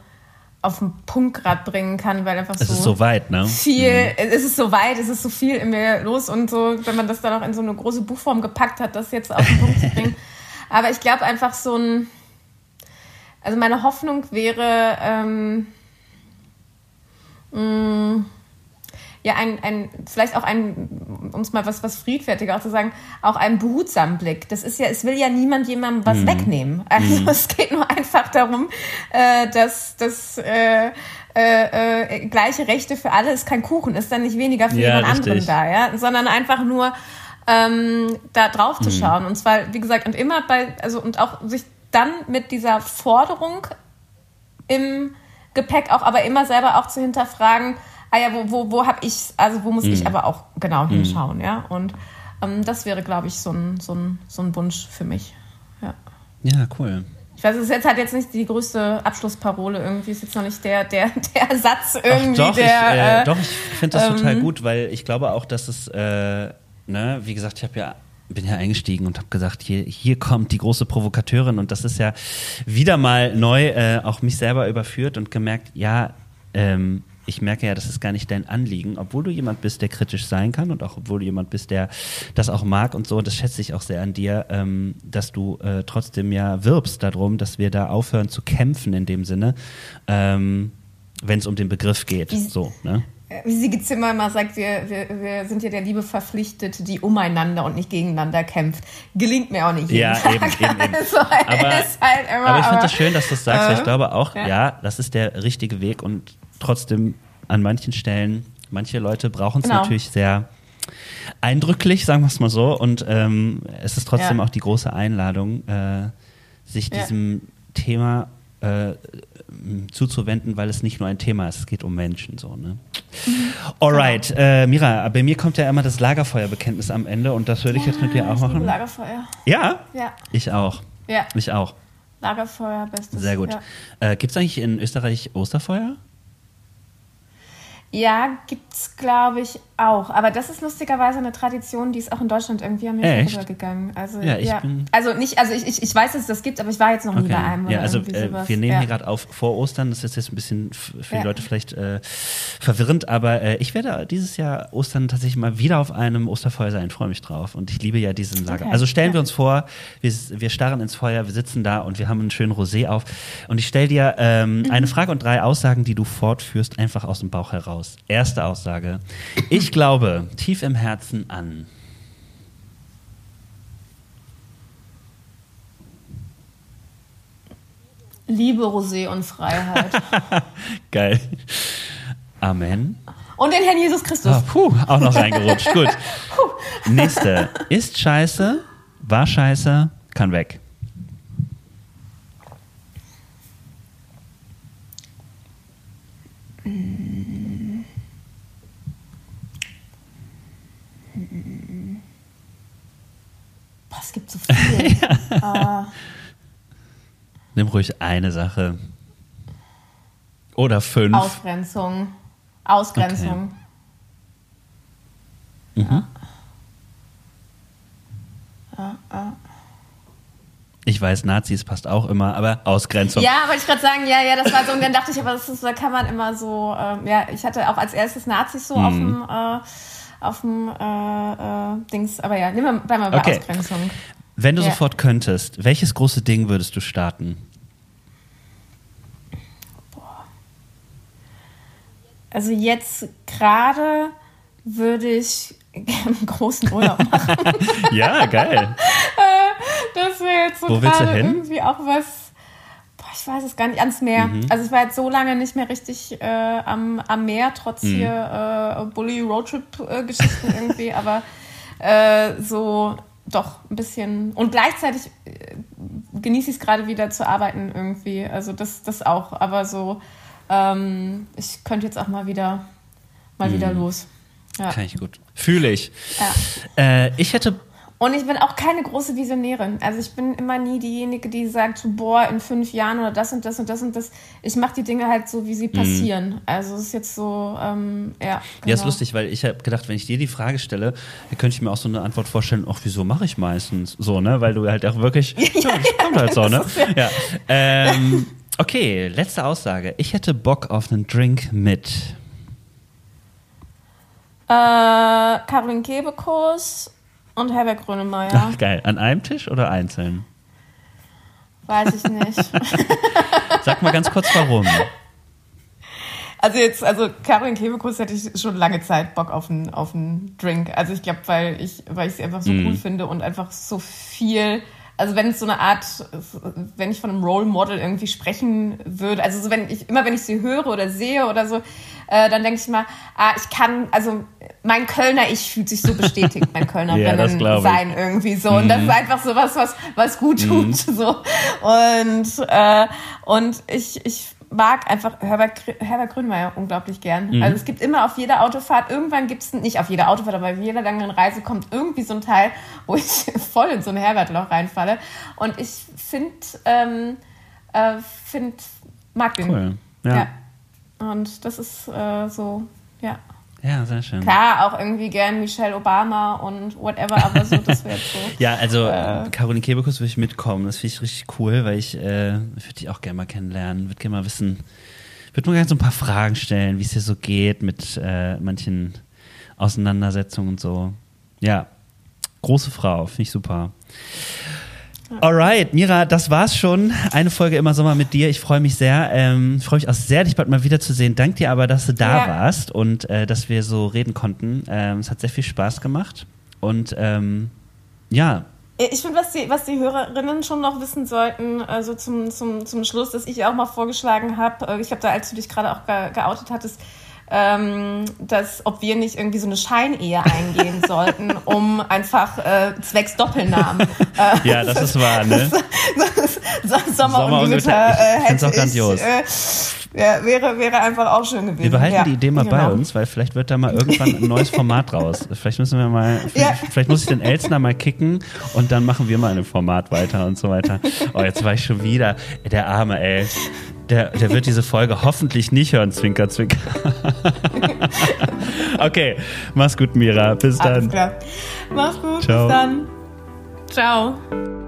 auf den Punkt gerade bringen kann, weil einfach es so. ist so weit, ne? Viel, mhm. es ist so weit, es ist so viel in mir los und so, wenn man das dann auch in so eine große Buchform gepackt hat, das jetzt auf den Punkt zu bringen. Aber ich glaube einfach so ein, also meine Hoffnung wäre, ähm, mh, mm, ja, ein, ein, vielleicht auch ein, um es mal was, was friedfertiger auch zu sagen, auch einen behutsamen Blick. Das ist ja, es will ja niemand jemandem was mm. wegnehmen. Also mm. es geht nur einfach darum, äh, dass, dass äh, äh, äh, gleiche Rechte für alle ist kein Kuchen, ist dann nicht weniger für ja, jemand richtig. anderen da, ja, sondern einfach nur ähm, da drauf zu mm. schauen. Und zwar, wie gesagt, und immer bei, also und auch sich dann mit dieser Forderung im Gepäck auch aber immer selber auch zu hinterfragen, ah ja, wo, wo, wo habe ich, also wo muss mhm. ich aber auch genau mhm. hinschauen, ja. Und ähm, das wäre, glaube ich, so ein, so, ein, so ein Wunsch für mich. Ja, ja cool. Ich weiß, es ist jetzt halt jetzt nicht die größte Abschlussparole irgendwie, ist jetzt noch nicht der, der, der Satz irgendwie. Ach, doch, der, ich, äh, äh, doch, ich finde das ähm, total gut, weil ich glaube auch, dass es, äh, ne, wie gesagt, ich habe ja bin ja eingestiegen und habe gesagt, hier, hier kommt die große Provokateurin und das ist ja wieder mal neu äh, auch mich selber überführt und gemerkt, ja, ähm, ich merke ja, das ist gar nicht dein Anliegen, obwohl du jemand bist, der kritisch sein kann und auch obwohl du jemand bist, der das auch mag und so, das schätze ich auch sehr an dir, ähm, dass du äh, trotzdem ja wirbst darum, dass wir da aufhören zu kämpfen in dem Sinne, ähm, wenn es um den Begriff geht. Wie, so, ne? Wie Sigi Zimmer immer sagt, wir, wir, wir, sind ja der Liebe verpflichtet, die umeinander und nicht gegeneinander kämpft. Gelingt mir auch nicht. Jeden ja, Tag. eben, eben, eben. Also, aber, halt immer, aber, ich finde das schön, dass du das sagst, äh, weil ich äh, glaube auch, ja. ja, das ist der richtige Weg und trotzdem an manchen Stellen, manche Leute brauchen es genau. natürlich sehr eindrücklich, sagen wir es mal so. Und ähm, es ist trotzdem ja. auch die große Einladung, äh, sich diesem ja. Thema äh, zuzuwenden, weil es nicht nur ein Thema ist, es geht um Menschen. So, ne? Mhm. Alright, genau. äh, Mira, bei mir kommt ja immer das Lagerfeuerbekenntnis am Ende und das würde ich jetzt mit dir auch machen. Lagerfeuer. Ja? Ja. Ich auch. Ja. Ich auch. Lagerfeuer, bestes. Sehr gut. Ja. Äh, Gibt es eigentlich in Österreich Osterfeuer? Ja, gibt's glaube ich auch. Aber das ist lustigerweise eine Tradition, die ist auch in Deutschland irgendwie an mir vorübergegangen. Also, ja, ich ja. Bin also nicht, also ich, ich, ich weiß, dass es das gibt, aber ich war jetzt noch okay. nie bei einem. Ja, also äh, wir nehmen ja. hier gerade auf vor Ostern. Das ist jetzt ein bisschen für die Leute vielleicht äh, verwirrend, aber äh, ich werde dieses Jahr Ostern tatsächlich mal wieder auf einem Osterfeuer sein. Freue mich drauf. Und ich liebe ja diesen Lager. Okay. Also stellen wir uns vor, wir, wir starren ins Feuer, wir sitzen da und wir haben einen schönen Rosé auf. Und ich stelle dir ähm, mhm. eine Frage und drei Aussagen, die du fortführst, einfach aus dem Bauch heraus. Erste Aussage. Ich glaube tief im Herzen an. Liebe, Rosé und Freiheit. Geil. Amen. Und den Herrn Jesus Christus. Ah, puh, auch noch reingerutscht. Gut. Nächste. Ist scheiße, war scheiße, kann weg. Boah, es gibt so viel. äh, Nimm ruhig eine Sache. Oder fünf. Ausgrenzung. Ausgrenzung. Ich weiß, Nazis passt auch immer, aber Ausgrenzung. Ja, wollte ich gerade sagen, ja, ja, das war so, und dann dachte ich, aber das ist, da kann man immer so, ähm, ja, ich hatte auch als erstes Nazis so auf dem, äh, auf dem äh, äh, Dings, aber ja, nehmen wir wir bei Okay. Ausgrenzung. Wenn du Ja. sofort könntest, welches große Ding würdest du starten? Also jetzt gerade würde ich gerne einen großen Urlaub machen. Ja, geil. Das wäre jetzt so Wo willst du gerade hin? irgendwie auch was. Ich weiß es gar nicht, ans Meer. Mhm. Also ich war jetzt so lange nicht mehr richtig äh, am, am Meer, trotz Mhm. hier äh, Bully Roadtrip-Geschichten irgendwie, aber äh, so doch ein bisschen. Und gleichzeitig äh, genieße ich es gerade wieder zu arbeiten irgendwie. Also das, das auch. Aber so, ähm, ich könnte jetzt auch mal wieder mal wieder Mhm. los. Ja. Kann ich gut. Fühle ich. ja. Äh, ich hätte. Und ich bin auch keine große Visionärin. Also ich bin immer nie diejenige, die sagt, so, boah, in fünf Jahren oder das und das und das und das. Ich mache die Dinge halt so, wie sie passieren. Also es ist jetzt so, ähm, ja. Ja, genau. ist lustig, weil ich habe gedacht, wenn ich dir die Frage stelle, dann könnte ich mir auch so eine Antwort vorstellen, ach, wieso mache ich meistens so, ne? Weil du halt auch wirklich. Ja, das kommt halt so, ne? Ja. Ähm, okay, letzte Aussage. Ich hätte Bock auf einen Drink mit. Äh, Caroline Kebekus und Herbert Grönemeyer. Ach, geil. An einem Tisch oder einzeln? Weiß ich nicht. Sag mal ganz kurz, warum. Also jetzt, also Caroline Kebekus hätte ich schon lange Zeit Bock auf einen, auf einen Drink. Also ich glaube, weil ich, weil ich sie einfach so Mhm. cool finde und einfach so viel. Also wenn es so eine Art, wenn ich von einem Role Model irgendwie sprechen würde, also so wenn ich, immer wenn ich sie höre oder sehe oder so, äh, dann denke ich mal, ah, ich kann, also mein Kölner Ich fühlt sich so bestätigt, mein Kölner Ja, das Rennen glaub ich. sein irgendwie so. Und das ist einfach so was, was, was gut tut. So. Und, äh, und ich, ich mag einfach Herbert, Herbert Grönemeyer unglaublich gern. Also es gibt immer auf jeder Autofahrt, irgendwann gibt es, nicht auf jeder Autofahrt, aber auf jeder langen Reise kommt irgendwie so ein Teil, wo ich voll in so ein Herbert-Loch reinfalle. Und ich finde, ähm, äh, find, mag den. Cool. Ja. Ja. Und das ist äh, so, ja. Ja, sehr schön. Klar, auch irgendwie gern Michelle Obama und whatever, aber so, das wäre so. Ja, also Äh. Caroline Kebekus würde ich mitkommen. Das finde ich richtig cool, weil ich äh, würde die auch gerne mal kennenlernen. Würde gerne mal wissen, würde mir gerne so ein paar Fragen stellen, wie es hier so geht mit äh, manchen Auseinandersetzungen und so. Ja, große Frau, finde ich super. Alright, Mira, das war's schon. Eine Folge immer Sommer mit dir. Ich freue mich sehr. Ähm, freue mich auch sehr, dich bald mal wiederzusehen. Dank dir aber, dass du da Ja. warst und äh, dass wir so reden konnten. Ähm, es hat sehr viel Spaß gemacht. Und ähm, ja, Ich finde, was die, was die Hörerinnen schon noch wissen sollten, also zum, zum, zum Schluss, dass ich auch mal vorgeschlagen habe, ich habe da, als du dich gerade auch ge geoutet hattest, ähm, dass ob wir nicht irgendwie so eine Scheinehe eingehen sollten, um einfach äh, zwecks Doppelnamen. Äh, Ja, das ist wahr, ne? so, Sommer, Sommer und Gewitter äh, hätte auch grandios. Ich, äh, ja, wäre, wäre einfach auch schön gewesen. Wir behalten ja, die Idee mal bei genau. uns, weil vielleicht wird da mal irgendwann ein neues Format raus. Vielleicht müssen wir mal, Ja. vielleicht muss ich den Elsner mal kicken und dann machen wir mal ein Format weiter und so weiter. Oh, jetzt war ich schon wieder, der arme ey. Der, der wird diese Folge hoffentlich nicht hören, Zwinker, Zwinker. okay, mach's gut, Mira. Bis Alles dann. klar. Mach's gut, Ciao. bis dann. Ciao.